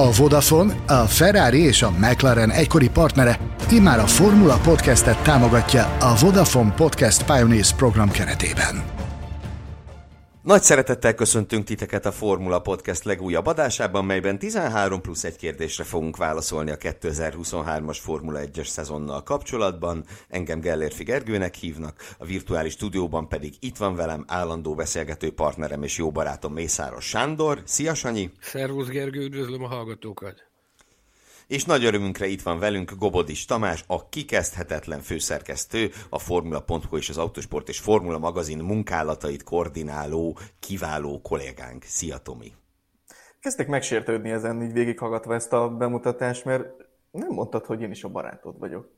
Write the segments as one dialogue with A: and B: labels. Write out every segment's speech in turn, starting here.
A: A Vodafone, a Ferrari és a McLaren egykori partnere immár a Formula Podcastet támogatja a Vodafone Podcast Pioneers program keretében.
B: Nagy szeretettel köszöntünk titeket a Formula Podcast legújabb adásában, melyben 13 plusz egy kérdésre fogunk válaszolni a 2023-as Formula 1-es szezonnal kapcsolatban. Engem Gellérfi Gergőnek hívnak, a virtuális stúdióban pedig itt van velem állandó beszélgető partnerem és jó barátom Mészáros Sándor. Szia Sanyi!
C: Szervusz Gergő, üdvözlöm a hallgatókat!
B: És nagy örömünkre itt van velünk Gobodis Tamás, a kikezdhetetlen főszerkesztő, a Formula.hu és az Autosport és Formula magazin munkálatait koordináló, kiváló kollégánk. Szia Tomi!
D: Kezdtek megsértődni ezen így végighallgatva ezt a bemutatást, mert nem mondtad, hogy én is a barátod vagyok.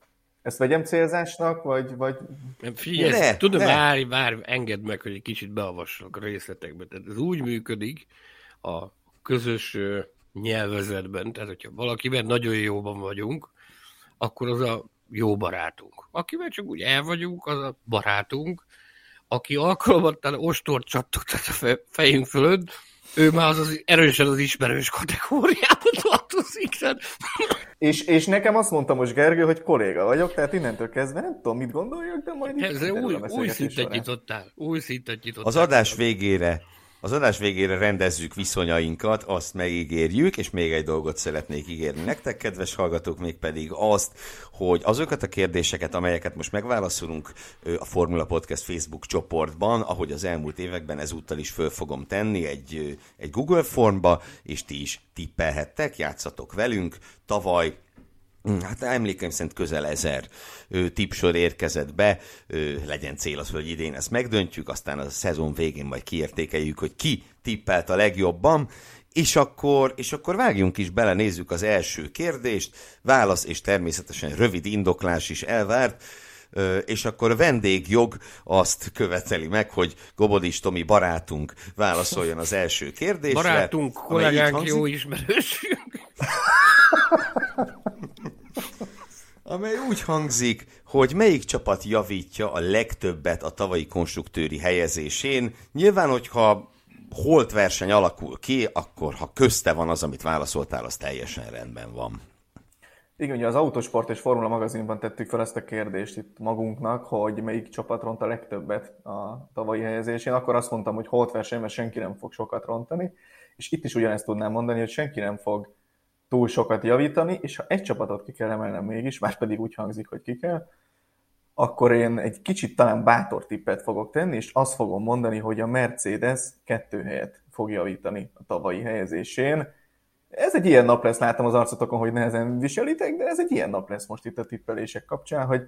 D: Ezt vegyem célzásnak, vagy... vagy...
C: Figyelj, ne, tudom, ne. várj, várj, engedd meg, hogy egy kicsit beavassak a részletekbe. Tehát ez úgy működik a közös nyelvezetben, tehát hogyha valakivel nagyon jóban vagyunk, akkor az a jó barátunk. Akivel csak úgy el vagyunk, az a barátunk, aki alkalmattal ostort csattogtat a fejünk fölött, ő már az, az erősen az ismerős kategóriába tartozik. Tehát...
D: És, és nekem azt mondta most Gergő, hogy kolléga vagyok, tehát innentől kezdve nem tudom, mit gondoljak, de majd
C: Ez új, új szintet nyitottál. Új szintet nyitottál.
B: Az adás végére az adás végére rendezzük viszonyainkat, azt megígérjük, és még egy dolgot szeretnék ígérni nektek, kedves hallgatók, mégpedig azt, hogy azokat a kérdéseket, amelyeket most megválaszolunk a Formula Podcast Facebook csoportban, ahogy az elmúlt években ezúttal is föl fogom tenni egy, egy Google formba, és ti is tippelhettek, játszatok velünk. Tavaly hát emlékeim szerint közel ezer tipsor érkezett be, legyen cél az, hogy idén ezt megdöntjük, aztán a szezon végén majd kiértékeljük, hogy ki tippelt a legjobban, és akkor, és akkor vágjunk is bele, nézzük az első kérdést, válasz és természetesen rövid indoklás is elvárt, és akkor a vendégjog azt követeli meg, hogy Gobodis Tomi barátunk válaszoljon az első kérdésre.
C: Barátunk, kollégánk, jó ismerős.
B: amely úgy hangzik, hogy melyik csapat javítja a legtöbbet a tavalyi konstruktőri helyezésén. Nyilván, hogyha holt verseny alakul ki, akkor ha közte van az, amit válaszoltál, az teljesen rendben van.
D: Igen, ugye az Autosport és Formula magazinban tettük fel ezt a kérdést itt magunknak, hogy melyik csapat ront a legtöbbet a tavalyi helyezésén. Akkor azt mondtam, hogy holt verseny, mert senki nem fog sokat rontani. És itt is ugyanezt tudnám mondani, hogy senki nem fog túl sokat javítani, és ha egy csapatot ki kell emelnem mégis, már pedig úgy hangzik, hogy ki kell, akkor én egy kicsit talán bátor tippet fogok tenni, és azt fogom mondani, hogy a Mercedes kettő helyet fog javítani a tavalyi helyezésén. Ez egy ilyen nap lesz, látom az arcotokon, hogy nehezen viselitek, de ez egy ilyen nap lesz most itt a tippelések kapcsán, hogy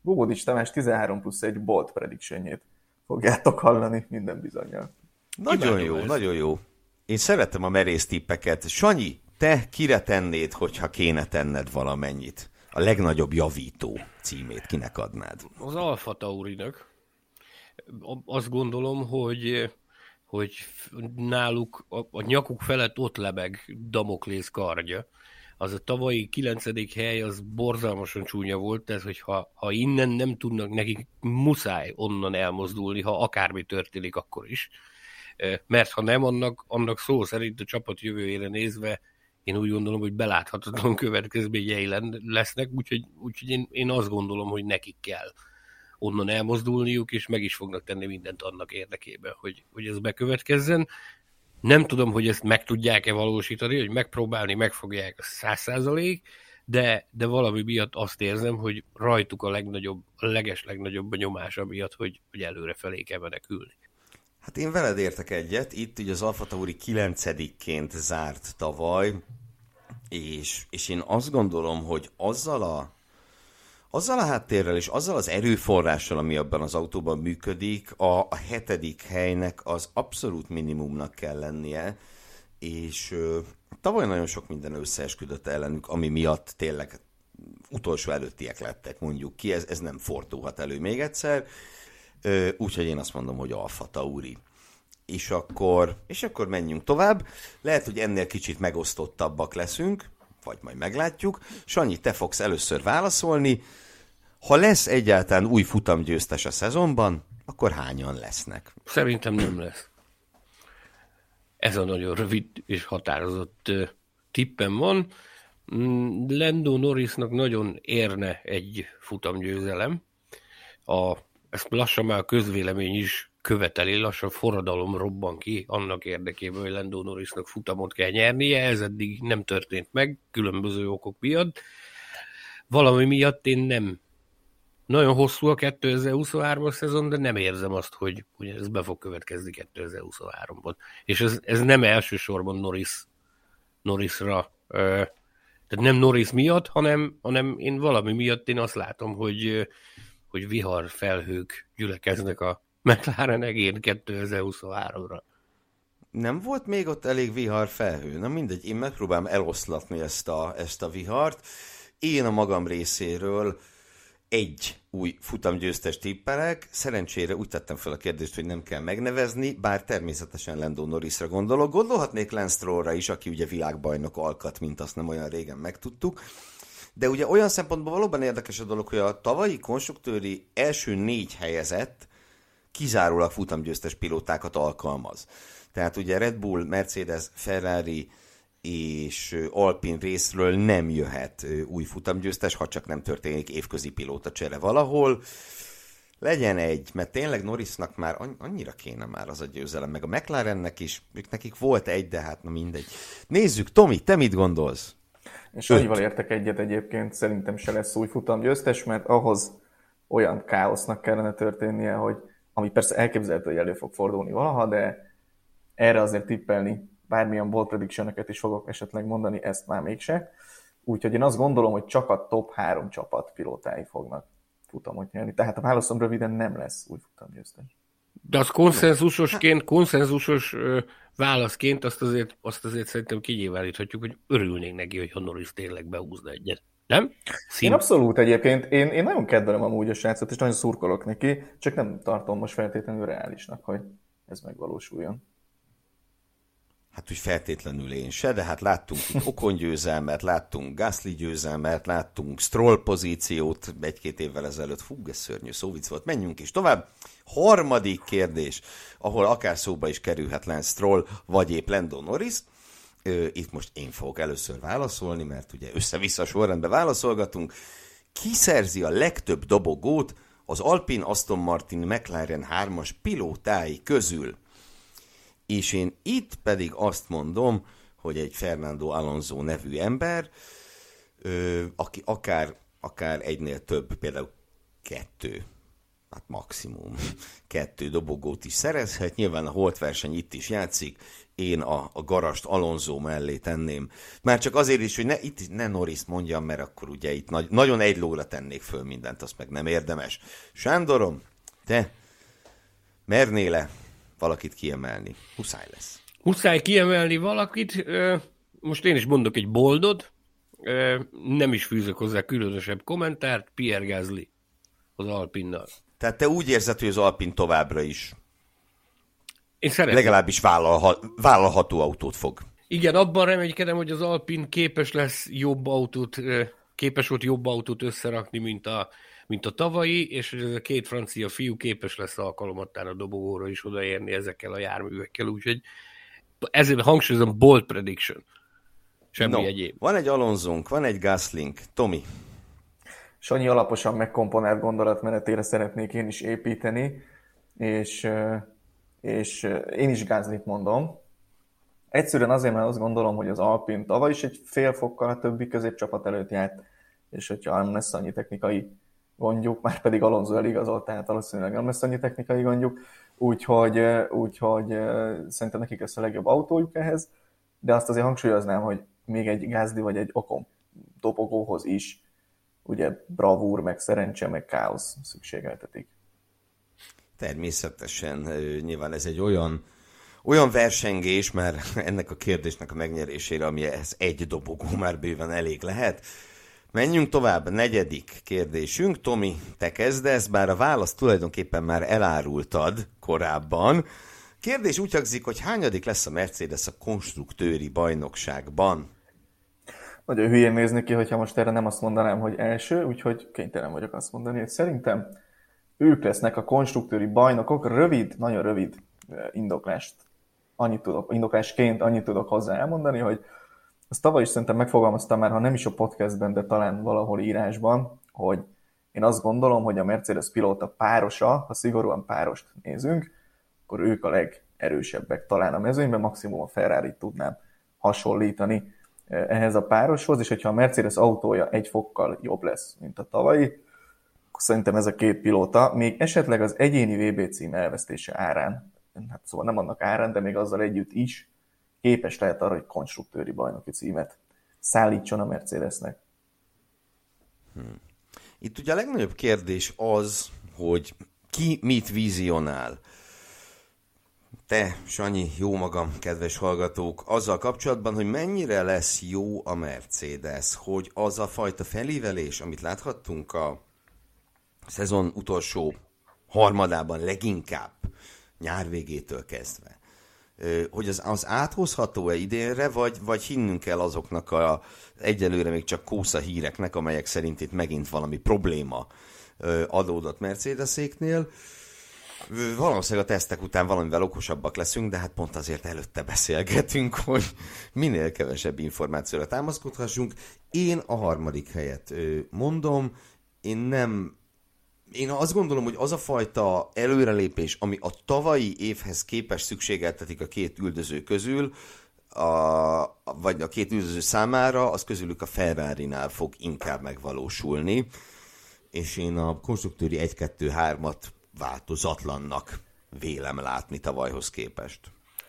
D: Gugodics Tamás 13 plusz egy bolt predictionjét fogjátok hallani minden bizonyal.
B: Nagyon jó, ez. nagyon jó. Én szeretem a merész tippeket. Sanyi, te kire tennéd, hogyha kéne tenned valamennyit? A legnagyobb javító címét kinek adnád?
C: Az Alfa Taurinak. Azt gondolom, hogy hogy náluk a, a nyakuk felett ott lebeg Damoklész kardja. Az a tavalyi kilencedik hely, az borzalmasan csúnya volt, tehát hogyha ha innen nem tudnak, nekik muszáj onnan elmozdulni, ha akármi történik, akkor is. Mert ha nem, annak, annak szó szerint a csapat jövőjére nézve én úgy gondolom, hogy beláthatatlan következményei lesznek, úgyhogy, úgyhogy én, én azt gondolom, hogy nekik kell onnan elmozdulniuk, és meg is fognak tenni mindent annak érdekében, hogy, hogy ez bekövetkezzen. Nem tudom, hogy ezt meg tudják-e valósítani, hogy megpróbálni megfogják a száz százalék, de, de valami miatt azt érzem, hogy rajtuk a legnagyobb, a leges legnagyobb a nyomása miatt, hogy, hogy előre felé kell menekülni.
B: Hát én veled értek egyet, itt ugye az Alfa Tauri 9 zárt tavaly, és, és én azt gondolom, hogy azzal a, azzal a háttérrel és azzal az erőforrással, ami abban az autóban működik, a, a hetedik helynek az abszolút minimumnak kell lennie, és tavaly nagyon sok minden összeesküdött ellenük, ami miatt tényleg utolsó előttiek lettek, mondjuk ki, ez, ez nem fordulhat elő még egyszer. Úgyhogy én azt mondom, hogy Alfa Tauri. És akkor, és akkor menjünk tovább. Lehet, hogy ennél kicsit megosztottabbak leszünk, vagy majd meglátjuk. Sanyi, te fogsz először válaszolni. Ha lesz egyáltalán új futamgyőztes a szezonban, akkor hányan lesznek?
C: Szerintem nem lesz. Ez a nagyon rövid és határozott tippem van. Mm, Lando Norrisnak nagyon érne egy futamgyőzelem. A, ezt lassan már a közvélemény is követeli, lassan forradalom robban ki annak érdekében, hogy Lando Norrisnak futamot kell nyernie, ez eddig nem történt meg, különböző okok miatt. Valami miatt én nem nagyon hosszú a 2023-as szezon, de nem érzem azt, hogy, hogy ez be fog következni 2023-ban. És ez, ez nem elsősorban Norris, Norrisra, tehát nem Norris miatt, hanem, hanem én valami miatt én azt látom, hogy, hogy vihar felhők gyülekeznek a McLaren egén 2023-ra.
B: Nem volt még ott elég vihar felhő? Na mindegy, én megpróbálom eloszlatni ezt a, ezt a vihart. Én a magam részéről egy új futamgyőztes tippelek. Szerencsére úgy tettem fel a kérdést, hogy nem kell megnevezni, bár természetesen Lando Norrisra gondolok. Gondolhatnék Lance Strollra is, aki ugye világbajnok alkat, mint azt nem olyan régen megtudtuk. De ugye olyan szempontból valóban érdekes a dolog, hogy a tavalyi konstruktőri első négy helyezett kizárólag futamgyőztes pilótákat alkalmaz. Tehát ugye Red Bull, Mercedes, Ferrari, és Alpin részről nem jöhet új futamgyőztes, ha csak nem történik évközi pilóta csere valahol. Legyen egy, mert tényleg Norrisnak már annyira kéne már az a győzelem, meg a McLarennek is, ők nekik volt egy, de hát na mindegy. Nézzük, Tomi, te mit gondolsz?
D: És annyival értek egyet egyébként, szerintem se lesz új futamgyőztes, mert ahhoz olyan káosznak kellene történnie, hogy ami persze elképzelhető, hogy elő fog fordulni valaha, de erre azért tippelni bármilyen bold prediction is fogok esetleg mondani, ezt már mégse. Úgyhogy én azt gondolom, hogy csak a top három csapat pilótái fognak futamot nyerni. Tehát a válaszom röviden nem lesz új futamgyőztes.
C: De az konszenzusosként, konszenzusos válaszként azt azért, azt azért szerintem kinyilváníthatjuk, hogy örülnénk neki, hogy Norris tényleg behúzna egyet. Nem?
D: Szín. Én abszolút egyébként, én, én nagyon kedvelem amúgy a srácot, és nagyon szurkolok neki, csak nem tartom most feltétlenül reálisnak, hogy ez megvalósuljon
B: hát úgy feltétlenül én se, de hát láttunk itt Okon győzelmet, láttunk Gasly győzelmet, láttunk Stroll pozíciót egy-két évvel ezelőtt. Fú, ez szörnyű szóvic volt. Menjünk is tovább. Harmadik kérdés, ahol akár szóba is kerülhet Lance Stroll, vagy épp Lando Norris. Itt most én fogok először válaszolni, mert ugye össze-vissza sorrendben válaszolgatunk. Ki szerzi a legtöbb dobogót az Alpine Aston Martin McLaren 3-as pilótái közül? És én itt pedig azt mondom, hogy egy Fernando Alonso nevű ember, ö, aki akár, akár egynél több, például kettő, hát maximum kettő dobogót is szerezhet. Nyilván a holt verseny itt is játszik, én a, a garast Alonso mellé tenném. Már csak azért is, hogy ne, itt ne Norris mondjam, mert akkor ugye itt nagy, nagyon egy lóra tennék föl mindent, azt meg nem érdemes. Sándorom, te mernél-e valakit kiemelni. Muszáj lesz.
C: Muszáj kiemelni valakit. Most én is mondok egy boldod. Nem is fűzök hozzá különösebb kommentárt. Pierre Gasly az Alpinnal.
B: Tehát te úgy érzed, hogy az Alpin továbbra is
C: én szeretném.
B: legalábbis vállalha, vállalható autót fog.
C: Igen, abban reménykedem, hogy az Alpin képes lesz jobb autót, képes volt jobb autót összerakni, mint a mint a tavalyi, és hogy ez a két francia fiú képes lesz alkalomattán a dobogóra is odaérni ezekkel a járművekkel, úgyhogy ezért hangsúlyozom bold prediction. Semmi no, egyéb.
B: Van egy Alonzunk, van egy Gaslink. Tomi.
D: Sanyi alaposan megkomponált gondolatmenetére szeretnék én is építeni, és, és én is Gázlit mondom. Egyszerűen azért, mert azt gondolom, hogy az Alpin tavaly is egy fél fokkal a többi középcsapat előtt járt, és hogyha nem lesz annyi technikai gondjuk, már pedig Alonso eligazolt, tehát valószínűleg nem lesz annyi technikai gondjuk, úgyhogy, úgyhogy szerintem nekik lesz a legjobb autójuk ehhez, de azt azért hangsúlyoznám, hogy még egy Gázdi vagy egy Okon dobogóhoz is ugye bravúr, meg szerencse, meg káosz szükségeltetik.
B: Természetesen nyilván ez egy olyan olyan versengés, mert ennek a kérdésnek a megnyerésére, ami ez egy dobogó már bőven elég lehet. Menjünk tovább, negyedik kérdésünk. Tomi, te kezdesz, bár a választ tulajdonképpen már elárultad korábban. Kérdés úgy hangzik, hogy hányadik lesz a Mercedes a konstruktőri bajnokságban?
D: Nagyon hülyén nézni ki, hogyha most erre nem azt mondanám, hogy első, úgyhogy kénytelen vagyok azt mondani, hogy szerintem ők lesznek a konstruktőri bajnokok. Rövid, nagyon rövid indoklást annyit tudok, indoklásként annyit tudok hozzá elmondani, hogy azt tavaly is szerintem megfogalmaztam már, ha nem is a podcastben, de talán valahol írásban, hogy én azt gondolom, hogy a Mercedes pilóta párosa, ha szigorúan párost nézünk, akkor ők a legerősebbek talán a mezőnyben, maximum a Ferrari tudnám hasonlítani eh, ehhez a pároshoz, és hogyha a Mercedes autója egy fokkal jobb lesz, mint a tavalyi, szerintem ez a két pilóta még esetleg az egyéni VB cím elvesztése árán, hát szóval nem annak árán, de még azzal együtt is képes lehet arra, hogy konstruktőri bajnoki címet szállítson a Mercedesnek.
B: Hmm. Itt ugye a legnagyobb kérdés az, hogy ki mit vizionál. Te, Sanyi, jó magam, kedves hallgatók, azzal kapcsolatban, hogy mennyire lesz jó a Mercedes, hogy az a fajta felívelés, amit láthattunk a szezon utolsó harmadában leginkább, nyár végétől kezdve, hogy az, az áthozható-e idénre, vagy, vagy hinnünk kell azoknak a egyelőre még csak kósza híreknek, amelyek szerint itt megint valami probléma adódott Mercedeséknél. Valószínűleg a tesztek után valamivel okosabbak leszünk, de hát pont azért előtte beszélgetünk, hogy minél kevesebb információra támaszkodhassunk. Én a harmadik helyet mondom, én nem én azt gondolom, hogy az a fajta előrelépés, ami a tavalyi évhez képest szükségeltetik a két üldöző közül, a, vagy a két üldöző számára, az közülük a ferrari fog inkább megvalósulni, és én a konstruktőri 1-2-3-at változatlannak vélem látni tavalyhoz képest.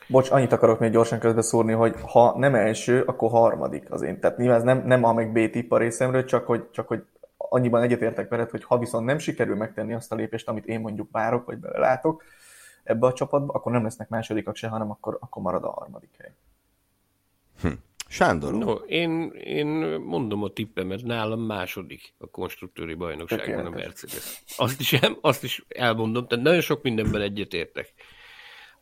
D: Bocs, annyit akarok még gyorsan közbeszúrni, hogy ha nem első, akkor harmadik az én. Tehát nyilván ez nem, nem a meg B tipp a részemről, csak hogy, csak hogy annyiban egyetértek veled, hogy ha viszont nem sikerül megtenni azt a lépést, amit én mondjuk várok, vagy belelátok ebbe a csapatba, akkor nem lesznek másodikak se, hanem akkor, akkor marad a harmadik hely.
B: Hm. Sándor
C: no, én, én mondom a tippemet, nálam második a konstruktőri bajnokságban a Mercedes. Azt is, azt is elmondom, tehát nagyon sok mindenben egyetértek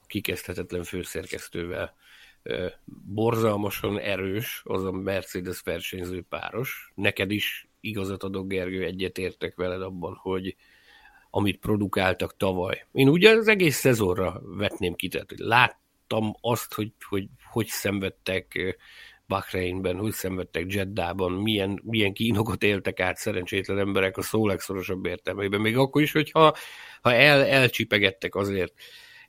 C: a kikezdhetetlen főszerkesztővel. Borzalmasan erős az a Mercedes versenyző páros. Neked is igazat adok, Gergő, egyetértek veled abban, hogy amit produkáltak tavaly. Én ugye az egész szezonra vetném ki, tehát láttam azt, hogy hogy, hogy szenvedtek Bahreinben, hogy szenvedtek Jeddában, milyen, milyen kínokat éltek át szerencsétlen emberek a szó legszorosabb értelmében. Még akkor is, hogyha ha el, elcsipegettek azért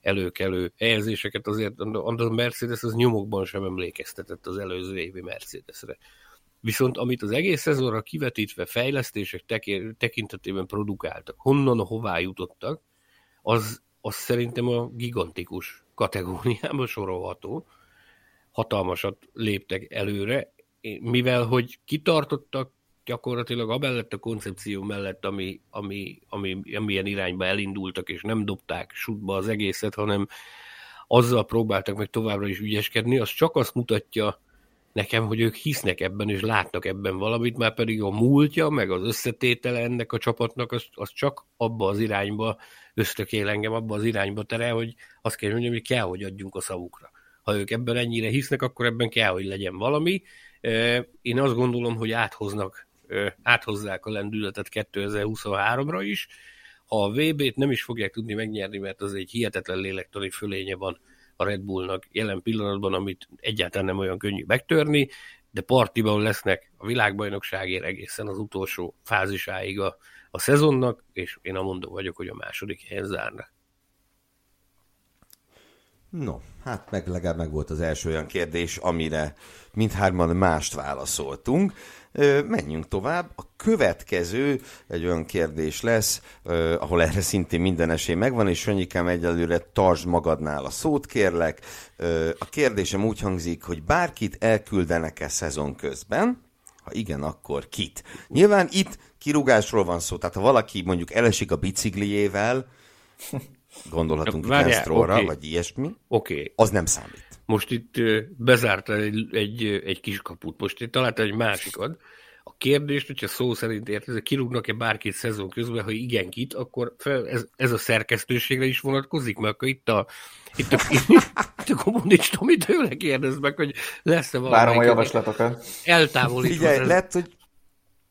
C: előkelő helyezéseket, azért a Mercedes az nyomokban sem emlékeztetett az előző évi Mercedesre. Viszont amit az egész szezonra kivetítve fejlesztések tekintetében produkáltak, honnan hová jutottak, az, az szerintem a gigantikus kategóriába sorolható. Hatalmasat léptek előre, mivel hogy kitartottak gyakorlatilag a mellett a koncepció mellett, ami, ami, ami, amilyen irányba elindultak, és nem dobták sútba az egészet, hanem azzal próbáltak meg továbbra is ügyeskedni, az csak azt mutatja, nekem, hogy ők hisznek ebben, és látnak ebben valamit, már pedig a múltja, meg az összetétele ennek a csapatnak, az, az csak abba az irányba ösztökél engem, abba az irányba tere, hogy azt kell mondjam, hogy kell, hogy adjunk a szavukra. Ha ők ebben ennyire hisznek, akkor ebben kell, hogy legyen valami. Én azt gondolom, hogy áthoznak, áthozzák a lendületet 2023-ra is. Ha a VB-t nem is fogják tudni megnyerni, mert az egy hihetetlen lélektani fölénye van a Red Bullnak jelen pillanatban, amit egyáltalán nem olyan könnyű megtörni, de partiban lesznek a világbajnokságért egészen az utolsó fázisáig a, a szezonnak, és én amondó vagyok, hogy a második helyen zárnak.
B: No, hát meg legalább meg volt az első olyan kérdés, amire mindhárman mást válaszoltunk. Menjünk tovább. A következő egy olyan kérdés lesz, ahol erre szintén minden esély megvan, és Sanyikám egyelőre tartsd magadnál a szót, kérlek. A kérdésem úgy hangzik, hogy bárkit elküldenek-e szezon közben, ha igen, akkor kit? Nyilván itt kirúgásról van szó, tehát ha valaki mondjuk elesik a bicikliével, gondolhatunk ja, Kenstróra, okay. vagy ilyesmi,
C: okay.
B: az nem számít.
C: Most itt bezárta egy, egy, egy kis kaput, most itt találta egy másikat. A kérdést, hogyha szó szerint érted, kirúgnak-e bárkit szezon közben, ha igen kit, akkor fel, ez, ez a szerkesztőségre is vonatkozik, mert akkor itt a, itt a, itt a kommunista, amit tőle kérdez meg, hogy lesz-e valami.
D: Várom a javaslatokat.
C: Eltávolítva.
B: Figyelj, lehet, hogy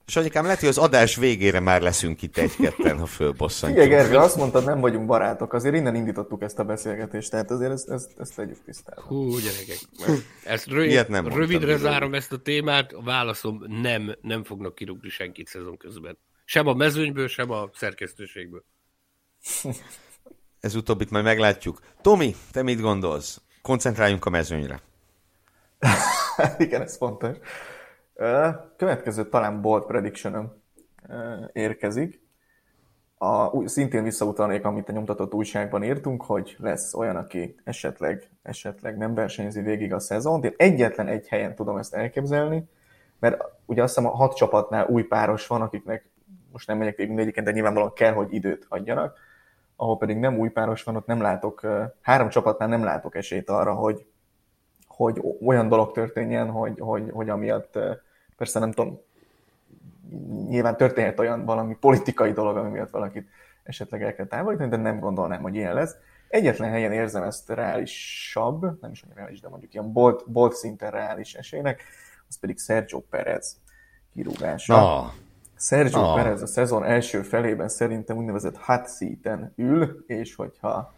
B: Sanyikám, lehet, hogy az adás végére már leszünk itt egy-ketten, ha fölbosszantjuk.
D: Igen, Gergő, azt mondtad, nem vagyunk barátok, azért innen indítottuk ezt a beszélgetést, tehát azért ezt, ezt, ezt tegyük tisztában.
C: Hú, gyerekek. Ezt rövid, nem rövidre zárom ezt a témát, a válaszom nem, nem fognak kirúgni senkit szezon közben. Sem a mezőnyből, sem a szerkesztőségből.
B: Ez utóbbit majd meglátjuk. Tomi, te mit gondolsz? Koncentráljunk a mezőnyre.
D: Igen, ez fontos. Következő talán bold prediction érkezik. A, szintén visszautalnék, amit a nyomtatott újságban írtunk, hogy lesz olyan, aki esetleg, esetleg nem versenyzi végig a szezont. Én egyetlen egy helyen tudom ezt elképzelni, mert ugye azt hiszem a hat csapatnál új páros van, akiknek most nem megyek végig mindegyiken, de nyilvánvalóan kell, hogy időt adjanak. Ahol pedig nem új páros van, ott nem látok, három csapatnál nem látok esélyt arra, hogy, hogy olyan dolog történjen, hogy, hogy, hogy amiatt persze nem tudom, nyilván történhet olyan valami politikai dolog, ami miatt valakit esetleg el kell távolítani, de nem gondolnám, hogy ilyen lesz. Egyetlen helyen érzem ezt reálisabb, nem is olyan reális, de mondjuk ilyen bolt, bolt szinten reális esélynek, az pedig Sergio Perez kirúgása. Ah. Sergio ah. Perez a szezon első felében szerintem úgynevezett hot seat ül, és hogyha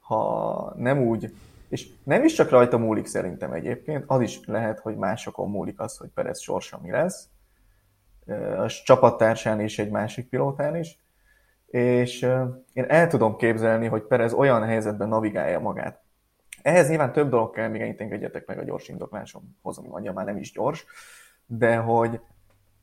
D: ha nem úgy és nem is csak rajta múlik szerintem egyébként, az is lehet, hogy másokon múlik az, hogy Perez sorsa mi lesz. A csapattársán és egy másik pilótán is. És én el tudom képzelni, hogy Perez olyan helyzetben navigálja magát. Ehhez nyilván több dolog kell, még ennyit engedjetek meg a gyors indoklásomhoz, ami mondja, már nem is gyors, de hogy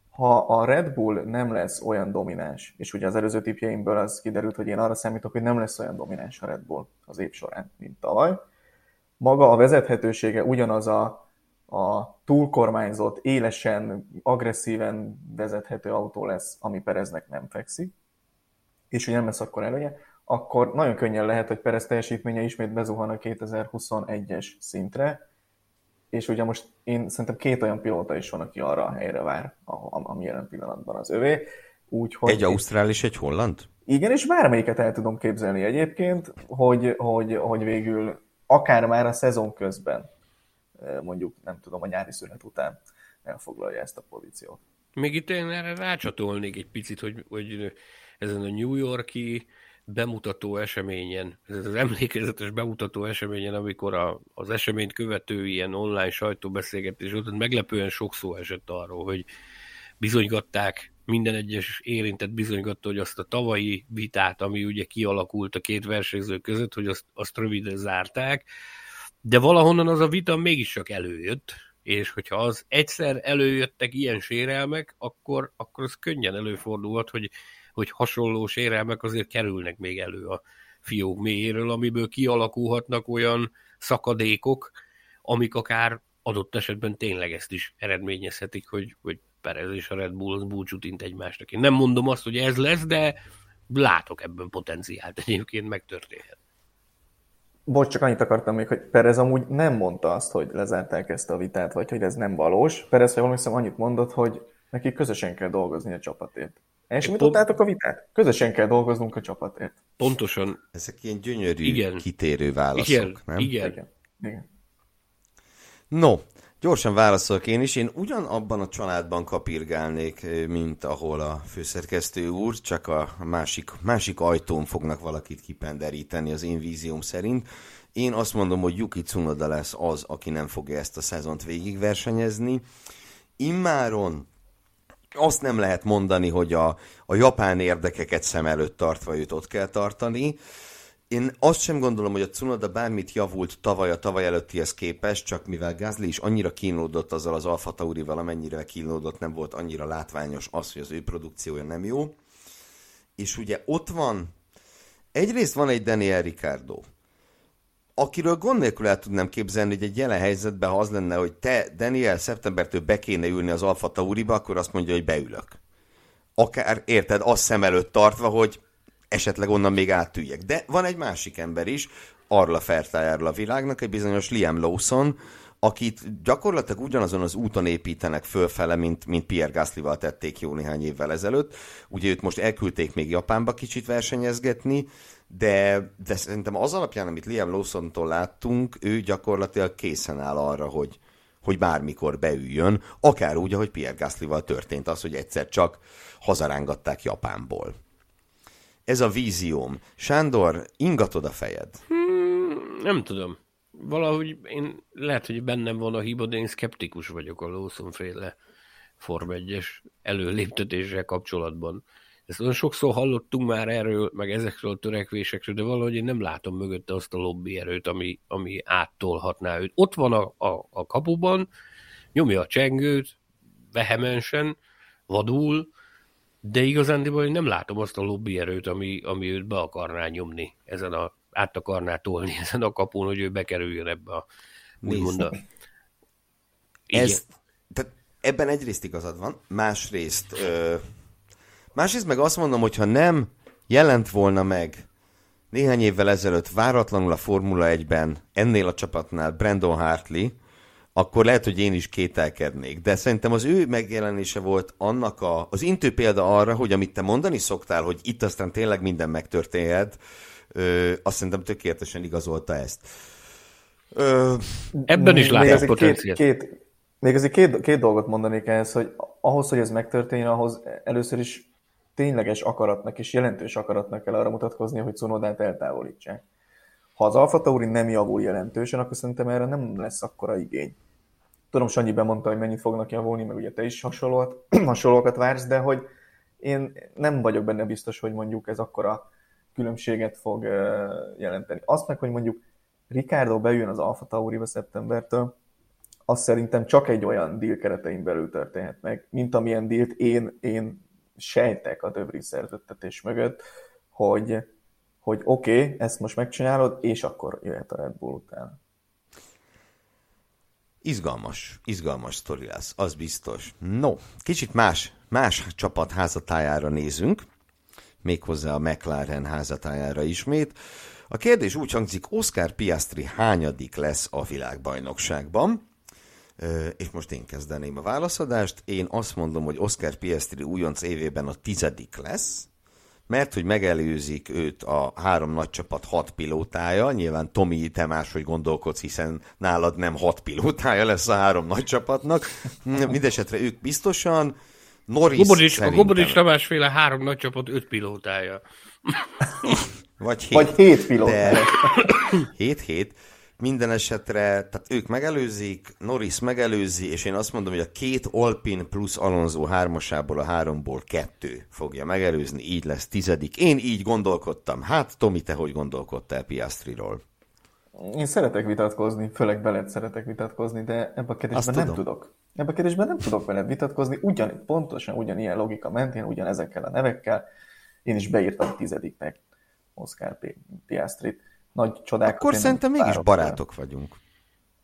D: ha a Red Bull nem lesz olyan domináns, és ugye az előző tipjeimből az kiderült, hogy én arra számítok, hogy nem lesz olyan domináns a Red Bull az év során, mint tavaly, maga a vezethetősége ugyanaz a, a túlkormányzott, élesen, agresszíven vezethető autó lesz, ami Pereznek nem fekszik, és hogy nem lesz akkor előnye, akkor nagyon könnyen lehet, hogy Perez teljesítménye ismét bezuhan a 2021-es szintre, és ugye most én szerintem két olyan pilóta is van, aki arra a helyre vár, ami jelen pillanatban az övé.
B: Úgyhogy egy ausztrál és egy holland?
D: Igen, és bármelyiket el tudom képzelni egyébként, hogy, hogy, hogy végül akár már a szezon közben, mondjuk nem tudom, a nyári szünet után elfoglalja ezt a pozíciót.
C: Még itt én erre rácsatolnék egy picit, hogy, hogy ezen a New Yorki bemutató eseményen, ez az emlékezetes bemutató eseményen, amikor a, az eseményt követő ilyen online sajtóbeszélgetés után meglepően sok szó esett arról, hogy bizonygatták, minden egyes érintett bizonygatta, hogy azt a tavalyi vitát, ami ugye kialakult a két versenyző között, hogy azt, azt röviden zárták, de valahonnan az a vita mégis csak előjött, és hogyha az egyszer előjöttek ilyen sérelmek, akkor, akkor az könnyen előfordulhat, hogy, hogy hasonló sérelmek azért kerülnek még elő a fiók mélyéről, amiből kialakulhatnak olyan szakadékok, amik akár adott esetben tényleg ezt is eredményezhetik, hogy, hogy Perez és a Red Bull az búcsút int egymásnak. Én nem mondom azt, hogy ez lesz, de látok ebben potenciált egyébként megtörténhet.
D: Bocs, csak annyit akartam még, hogy Perez amúgy nem mondta azt, hogy lezárták ezt a vitát, vagy hogy ez nem valós. Perez, ha hiszem, annyit mondott, hogy neki közösen kell dolgozni a csapatért. Elsomítottátok a vitát? Közösen kell dolgoznunk a csapatért.
C: Pontosan.
B: Ezek ilyen gyönyörű, igen. kitérő válaszok,
C: igen.
B: nem?
C: Igen. igen. igen.
B: No, Gyorsan válaszolok én is. Én ugyanabban a családban kapirgálnék, mint ahol a főszerkesztő úr, csak a másik, másik ajtón fognak valakit kipenderíteni az én vízióm szerint. Én azt mondom, hogy Yuki Tsunoda lesz az, aki nem fogja ezt a szezont végigversenyezni. Immáron azt nem lehet mondani, hogy a, a japán érdekeket szem előtt tartva őt ott kell tartani. Én azt sem gondolom, hogy a Cunoda bármit javult tavaly a tavaly előttihez képest, csak mivel Gázli is annyira kínlódott azzal az Alfa Taurival, amennyire kínlódott, nem volt annyira látványos az, hogy az ő produkciója nem jó. És ugye ott van, egyrészt van egy Daniel Ricardo, akiről gond nélkül el tudnám képzelni, hogy egy jelen helyzetben, ha az lenne, hogy te, Daniel, szeptembertől be kéne ülni az Alfa Tauriba, akkor azt mondja, hogy beülök. Akár, érted, azt szem előtt tartva, hogy esetleg onnan még átüljek. De van egy másik ember is, Arla Fertájáról a világnak, egy bizonyos Liam Lawson, akit gyakorlatilag ugyanazon az úton építenek fölfele, mint, mint Pierre Gasly-val tették jó néhány évvel ezelőtt. Ugye őt most elküldték még Japánba kicsit versenyezgetni, de, de szerintem az alapján, amit Liam Lawson-tól láttunk, ő gyakorlatilag készen áll arra, hogy, hogy bármikor beüljön, akár úgy, ahogy Pierre Gasly-val történt az, hogy egyszer csak hazarángatták Japánból. Ez a vízióm. Sándor, ingatod a fejed?
C: Hmm, nem tudom. Valahogy én lehet, hogy bennem van a hiba, de én szkeptikus vagyok a Lawson féle Form 1-es előléptetéssel kapcsolatban. Ezt olyan sokszor hallottunk már erről, meg ezekről a törekvésekről, de valahogy én nem látom mögötte azt a lobby erőt, ami, ami áttolhatná őt. Ott van a, a, a kapuban, nyomja a csengőt, vehemensen, vadul, de igazándiból én nem látom azt a lobby erőt, ami, ami őt be akarná nyomni, ezen a, át akarná tolni ezen a kapun, hogy ő bekerüljön ebbe a úgymond a...
B: Ez, tehát ebben egyrészt igazad van, másrészt ö, Másrészt meg azt mondom, hogy ha nem jelent volna meg néhány évvel ezelőtt váratlanul a Formula 1-ben ennél a csapatnál Brandon Hartley, akkor lehet, hogy én is kételkednék. De szerintem az ő megjelenése volt annak a, az intő példa arra, hogy amit te mondani szoktál, hogy itt aztán tényleg minden megtörténhet, ö, azt szerintem tökéletesen igazolta ezt.
C: Ö, Ebben is látok potenciált.
D: Két, két, még azért két, két dolgot mondanék ehhez, hogy ahhoz, hogy ez megtörténjen, ahhoz először is tényleges akaratnak és jelentős akaratnak kell arra mutatkozni, hogy Cunodát eltávolítsák. Ha az Alfa Tauri nem javul jelentősen, akkor szerintem erre nem lesz akkora igény. Tudom, Sanyi bemondta, hogy mennyit fognak javulni, meg ugye te is hasonlóat, hasonlókat vársz, de hogy én nem vagyok benne biztos, hogy mondjuk ez akkora különbséget fog jelenteni. Azt meg, hogy mondjuk Ricardo bejön az Alfa Tauriba szeptembertől, az szerintem csak egy olyan deal keretein belül történhet meg, mint amilyen dílt én, én sejtek a Dövri szerződtetés mögött, hogy, hogy oké, okay, ezt most megcsinálod, és akkor jöhet a Red Bull után.
B: Izgalmas, izgalmas sztori lesz, az biztos. No, kicsit más, más csapat házatájára nézünk, méghozzá a McLaren házatájára ismét. A kérdés úgy hangzik, Oscar Piastri hányadik lesz a világbajnokságban? és most én kezdeném a válaszadást. Én azt mondom, hogy Oscar Piastri újonc évében a tizedik lesz, mert hogy megelőzik őt a három nagy csapat hat pilótája, nyilván Tomi, te máshogy gondolkodsz, hiszen nálad nem hat pilótája lesz a három nagy csapatnak. Mindenesetre ők biztosan, Norris
C: Gobodics, szerintem... A Gobodics Tamásféle három nagy csapat öt pilótája.
B: Vagy hét.
D: Vagy hét pilótája. De...
B: hét, hét. Minden esetre, tehát ők megelőzik, Norris megelőzi, és én azt mondom, hogy a két Alpin plusz Alonso hármasából a háromból kettő fogja megelőzni, így lesz tizedik. Én így gondolkodtam. Hát, Tomi, te hogy gondolkodtál Piastriról?
D: Én szeretek vitatkozni, főleg veled szeretek vitatkozni, de ebben a kérdésben nem tudok. Ebben a kérdésben nem tudok veled vitatkozni, ugyan, pontosan ugyanilyen logika mentén, ugyanezekkel a nevekkel. Én is beírtam tizediknek Oscar Piastrit nagy csodákat.
B: Akkor szerintem mégis barátok vagyunk.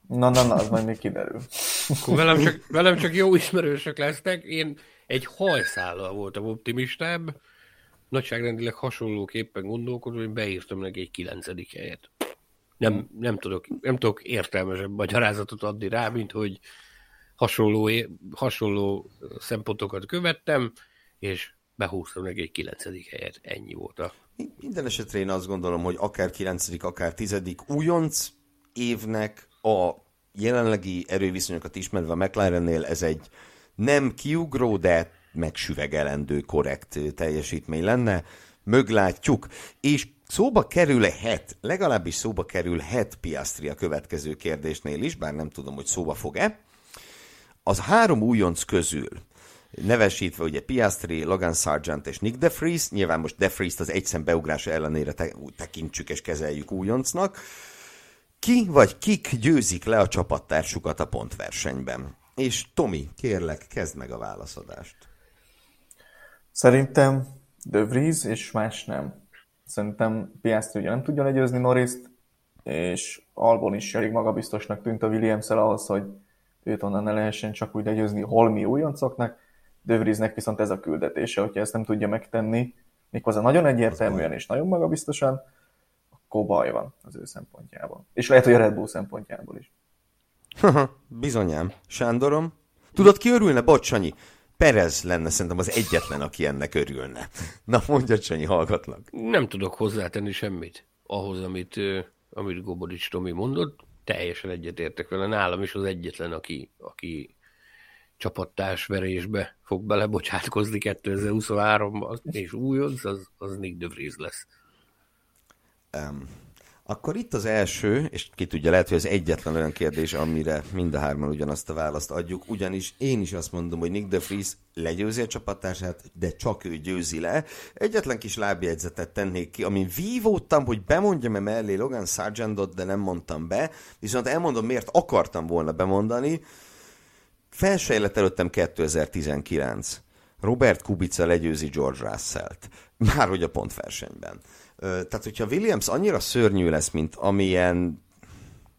D: Na, na, na, az majd még kiderül.
C: Akkor velem csak, velem csak jó ismerősök lesznek. Én egy hajszállal voltam optimistább. Nagyságrendileg hasonlóképpen gondolkodom, hogy beírtam neki egy kilencedik helyet. Nem, nem, tudok, nem tudok értelmesebb magyarázatot adni rá, mint hogy hasonló, hasonló szempontokat követtem, és behúztam neki egy kilencedik helyet. Ennyi volt a
B: minden esetre én azt gondolom, hogy akár 9. akár 10. újonc évnek a jelenlegi erőviszonyokat ismerve a McLarennél ez egy nem kiugró, de megsüvegelendő korrekt teljesítmény lenne. Möglátjuk. És szóba kerülhet, legalábbis szóba kerülhet Piastri a következő kérdésnél is, bár nem tudom, hogy szóba fog-e. Az három újonc közül nevesítve ugye Piastri, Logan Sargent és Nick DeFries, nyilván most DeFries-t az egyszem beugrása ellenére te, tekintsük és kezeljük újoncnak. Ki vagy kik győzik le a csapattársukat a pontversenyben? És Tomi, kérlek, kezd meg a válaszadást.
D: Szerintem De Vries és más nem. Szerintem Piastri ugye nem tudja legyőzni Norris-t, és Albon is elég magabiztosnak tűnt a williams ahhoz, hogy őt onnan ne lehessen csak úgy legyőzni holmi újoncoknak. De Vriesnek viszont ez a küldetése, hogyha ezt nem tudja megtenni, méghozzá nagyon egyértelműen és nagyon magabiztosan, akkor baj van az ő szempontjából. És lehet, hogy a Red Bull szempontjából is.
B: Bizonyám. Sándorom? Tudod, ki örülne? Bocs, Sanyi. Perez lenne szerintem az egyetlen, aki ennek örülne. Na mondja, Sanyi, hallgatlak.
C: Nem tudok hozzátenni semmit ahhoz, amit, amit Gobodics Tomi mondott. Teljesen egyetértek vele. Nálam is az egyetlen, aki, aki csapattársverésbe fog belebocsátkozni 2023-ban, és újonc, az, az Nick de Vries lesz.
B: Um, akkor itt az első, és ki tudja, lehet, hogy az egyetlen olyan kérdés, amire mind a hárman ugyanazt a választ adjuk, ugyanis én is azt mondom, hogy Nick de Vries legyőzi a csapattársát, de csak ő győzi le. Egyetlen kis lábjegyzetet tennék ki, amin vívódtam, hogy bemondjam-e mellé Logan Sargentot, de nem mondtam be, viszont elmondom, miért akartam volna bemondani. Felsejlett előttem 2019. Robert Kubica legyőzi George Russell-t. Már hogy a pontversenyben. Tehát, hogyha Williams annyira szörnyű lesz, mint amilyen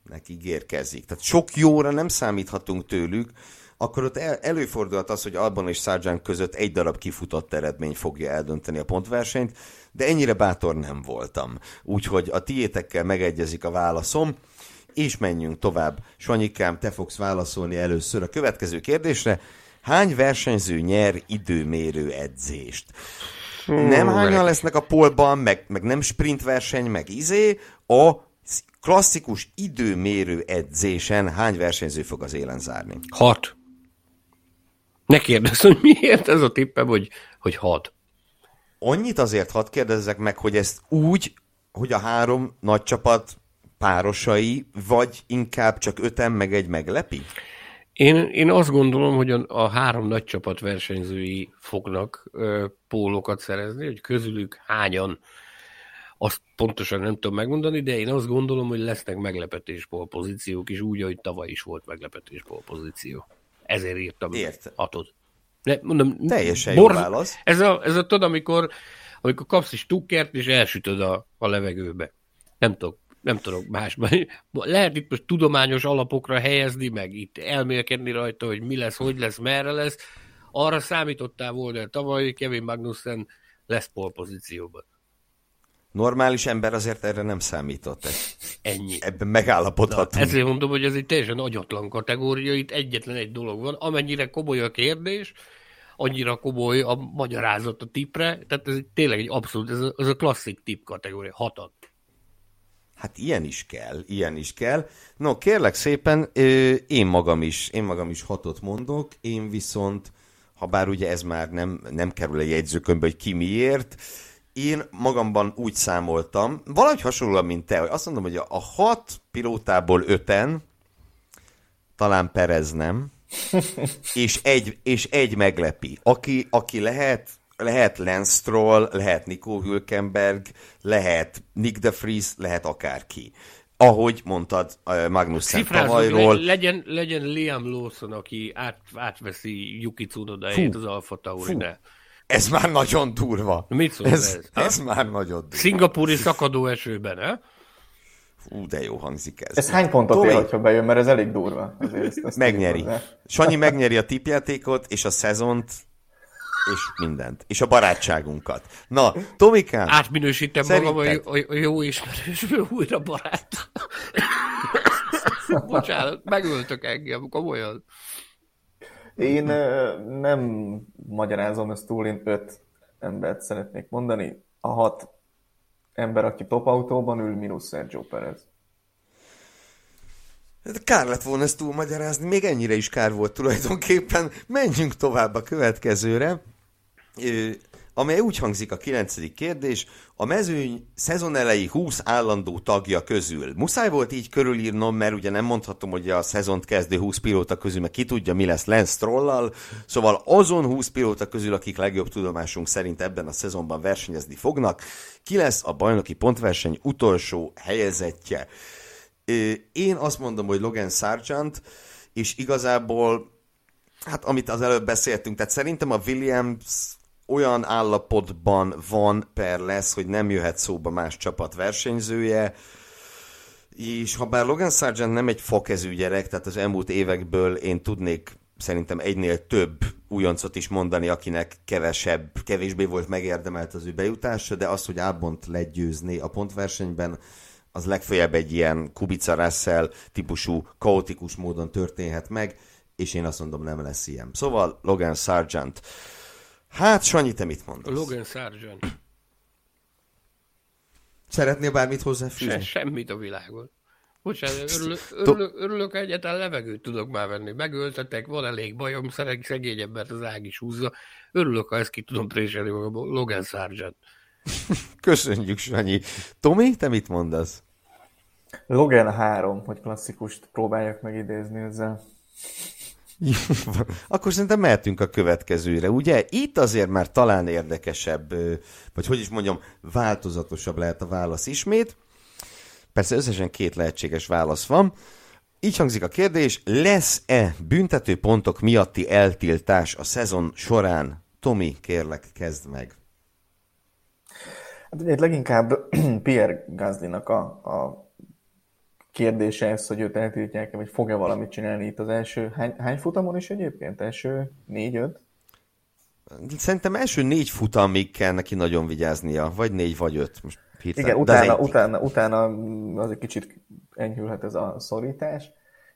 B: neki ígérkezik, tehát sok jóra nem számíthatunk tőlük, akkor ott el, előfordulhat az, hogy Albon és Sargent között egy darab kifutott eredmény fogja eldönteni a pontversenyt, de ennyire bátor nem voltam. Úgyhogy a tiétekkel megegyezik a válaszom, és menjünk tovább. Sanyikám, te fogsz válaszolni először a következő kérdésre. Hány versenyző nyer időmérő edzést? nem hányan lesznek a polban, meg, meg nem sprint verseny, meg izé, a klasszikus időmérő edzésen hány versenyző fog az élen zárni?
C: Hat. Ne kérdezz, hogy miért ez a tippem, hogy, hogy hat.
B: Annyit azért hadd kérdezzek meg, hogy ezt úgy, hogy a három nagy csapat párosai, vagy inkább csak öten meg egy meglepi?
C: Én, én azt gondolom, hogy a, a három nagy csapat versenyzői fognak ö, pólokat szerezni, hogy közülük hányan, azt pontosan nem tudom megmondani, de én azt gondolom, hogy lesznek meglepetés pozíciók is, úgy, ahogy tavaly is volt meglepetés pozíció. Ezért írtam
B: Érte.
C: hatot. De, mondom,
B: Teljesen borz... jó válasz.
C: Ez a, ez a tudod, amikor, amikor kapsz egy stukkert, és elsütöd a, a levegőbe. Nem tudok nem tudok másban. Lehet itt most tudományos alapokra helyezni, meg itt elmélkedni rajta, hogy mi lesz, hogy lesz, merre lesz. Arra számítottál volna tavaly Kevin Magnussen lesz polpozícióban.
B: Normális ember azért erre nem számított.
C: Ennyi.
B: Ebben megállapodhatunk.
C: Na, ezért mondom, hogy ez egy teljesen agyatlan kategória, itt egyetlen egy dolog van, amennyire komoly a kérdés, annyira komoly a magyarázat a tipre, tehát ez tényleg egy abszolút, ez a, ez a klasszik tip kategória, hatat.
B: Hát ilyen is kell, ilyen is kell. No, kérlek szépen, én magam is, én magam is hatot mondok, én viszont, ha bár ugye ez már nem, nem kerül a jegyzőkönyvbe, hogy ki miért, én magamban úgy számoltam, valahogy hasonlóan, mint te, hogy azt mondom, hogy a hat pilótából öten, talán Perez nem, és egy, és egy meglepi. Aki, aki lehet, lehet Lance Stroll, lehet Nico Hülkenberg, lehet Nick de Vries, lehet akárki. Ahogy mondtad Magnus tavalyról.
C: Legyen, legyen Liam Lawson, aki át, átveszi Yuki Tsunoda-ét az Alfa Tauri-ne.
B: Ez már nagyon durva.
C: Mit szól
B: ez? Ez, ez már nagyon durva.
C: Szingapúri szakadó esőben, eh?
B: Ú, de jó hangzik ez.
D: Ez hány pontot ér, hogyha bejön, mert ez elég durva. Azért ezt,
B: ezt megnyeri. Sanyi megnyeri a tipjátékot, és a szezont, és mindent. És a barátságunkat. Na, Tomikám.
C: Átminősítem szerinted... magam a, a jó ismerősből újra barát. Bocsánat, megöltök engem, komolyan.
D: Én nem magyarázom ezt túl, én öt embert szeretnék mondani. A hat ember, aki top autóban ül, mínusz Sergio Perez.
B: Kár lett volna ezt túlmagyarázni, még ennyire is kár volt tulajdonképpen. Menjünk tovább a következőre amely úgy hangzik a kilencedik kérdés, a mezőny szezon elejé 20 állandó tagja közül. Muszáj volt így körülírnom, mert ugye nem mondhatom, hogy a szezont kezdő 20 pilóta közül, mert ki tudja, mi lesz Lance Strollal, szóval azon 20 pilóta közül, akik legjobb tudomásunk szerint ebben a szezonban versenyezni fognak, ki lesz a bajnoki pontverseny utolsó helyezettje. Én azt mondom, hogy Logan Sargent, és igazából Hát amit az előbb beszéltünk, tehát szerintem a Williams olyan állapotban van per lesz, hogy nem jöhet szóba más csapat versenyzője, és ha bár Logan Sargent nem egy fakezű gyerek, tehát az elmúlt évekből én tudnék szerintem egynél több újoncot is mondani, akinek kevesebb, kevésbé volt megérdemelt az ő bejutása, de az, hogy Albont legyőzni a pontversenyben, az legfeljebb egy ilyen Kubica Russell típusú, kaotikus módon történhet meg, és én azt mondom, nem lesz ilyen. Szóval Logan Sargent. Hát, Sanyi, te mit mondasz?
C: Logan Sargent.
B: Szeretnél bármit hozzáfűzni? Se,
C: semmit a világon. Bocsánat, örülök, örülök, örülök egyáltalán levegőt tudok már venni. Megöltetek, van elég bajom, szereg szegény embert az ág is húzza. Örülök, ha ezt ki tudom préselni magamból. Logan Sargent.
B: Köszönjük, Sanyi. Tomi, te mit mondasz?
D: Logan 3, hogy klasszikust próbáljak megidézni ezzel.
B: Akkor szerintem mehetünk a következőre, ugye? Itt azért már talán érdekesebb, vagy hogy is mondjam, változatosabb lehet a válasz ismét. Persze összesen két lehetséges válasz van. Így hangzik a kérdés, lesz-e büntetőpontok miatti eltiltás a szezon során? Tomi, kérlek, kezd meg.
D: Hát leginkább Pierre Gazdinak a, a kérdése ez, hogy őt eltiltják vagy fog-e valamit csinálni itt az első, hány, hány futamon is egyébként? Első négy-öt?
B: Szerintem első négy futamig kell neki nagyon vigyáznia, vagy négy, vagy öt. Most
D: hirtelen. Igen, utána, utána, utána az egy kicsit enyhülhet ez a szorítás.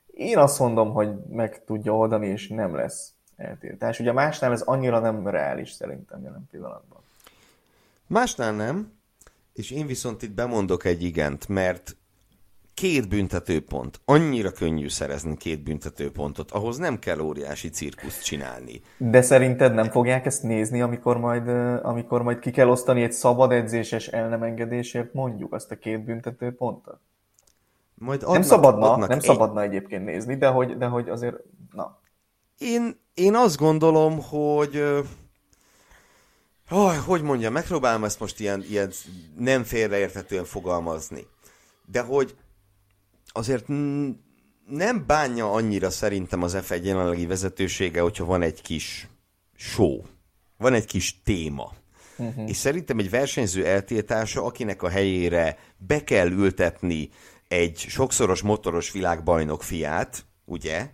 D: Én azt mondom, hogy meg tudja oldani, és nem lesz eltiltás. Ugye másnál ez annyira nem reális szerintem jelen pillanatban.
B: Másnál nem, és én viszont itt bemondok egy igent, mert két büntetőpont. Annyira könnyű szerezni két büntetőpontot, ahhoz nem kell óriási cirkuszt csinálni.
D: De szerinted nem fogják ezt nézni, amikor majd, amikor majd ki kell osztani egy szabad edzéses el nem engedésért mondjuk azt a két büntetőpontot? Majd adnak, nem szabadna, adnak nem egy... szabadna egyébként nézni, de hogy, de hogy azért, na.
B: Én, én azt gondolom, hogy Oh, hogy mondjam, megpróbálom ezt most ilyen, ilyen nem félreérthetően fogalmazni. De hogy azért nem bánja annyira szerintem az F1 jelenlegi vezetősége, hogyha van egy kis show, van egy kis téma. Uh-huh. És szerintem egy versenyző eltiltása, akinek a helyére be kell ültetni egy sokszoros motoros világbajnok fiát, ugye,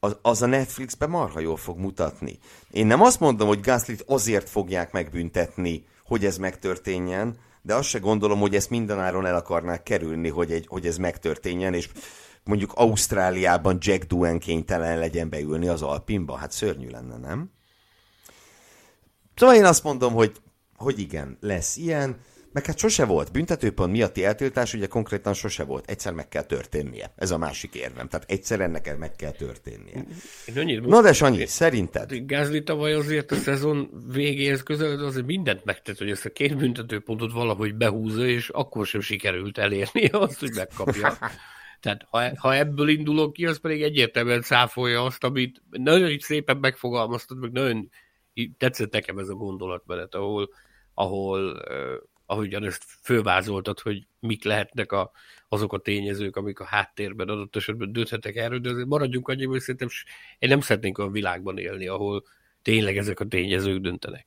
B: az, az a Netflixbe marha jól fog mutatni. Én nem azt mondom, hogy Gaslit azért fogják megbüntetni, hogy ez megtörténjen, de azt se gondolom, hogy ezt mindenáron el akarnák kerülni, hogy, egy, hogy ez megtörténjen, és mondjuk Ausztráliában Jack Duen kénytelen legyen beülni az Alpinba. Hát szörnyű lenne, nem? Szóval én azt mondom, hogy, hogy igen, lesz ilyen, meg hát sose volt. Büntetőpont miatti eltiltás ugye konkrétan sose volt. Egyszer meg kell történnie. Ez a másik érvem. Tehát egyszer ennek meg kell történnie. Na de Sanyi, szerinted?
C: Gázli tavaly azért a szezon végéhez közeledve azért mindent megtett, hogy ezt a két büntetőpontot valahogy behúzza, és akkor sem sikerült elérni azt, hogy megkapja. Tehát ha, ha ebből indulok ki, az pedig egyértelműen száfolja azt, amit nagyon szépen megfogalmaztad, meg nagyon tetszett nekem ez a gondolatmenet, ahol, ahol ahogyan ezt fölvázoltad, hogy mik lehetnek a, azok a tényezők, amik a háttérben adott esetben dönthetek erről, de azért maradjunk annyi, hogy szerintem én nem szeretnénk a világban élni, ahol tényleg ezek a tényezők döntenek.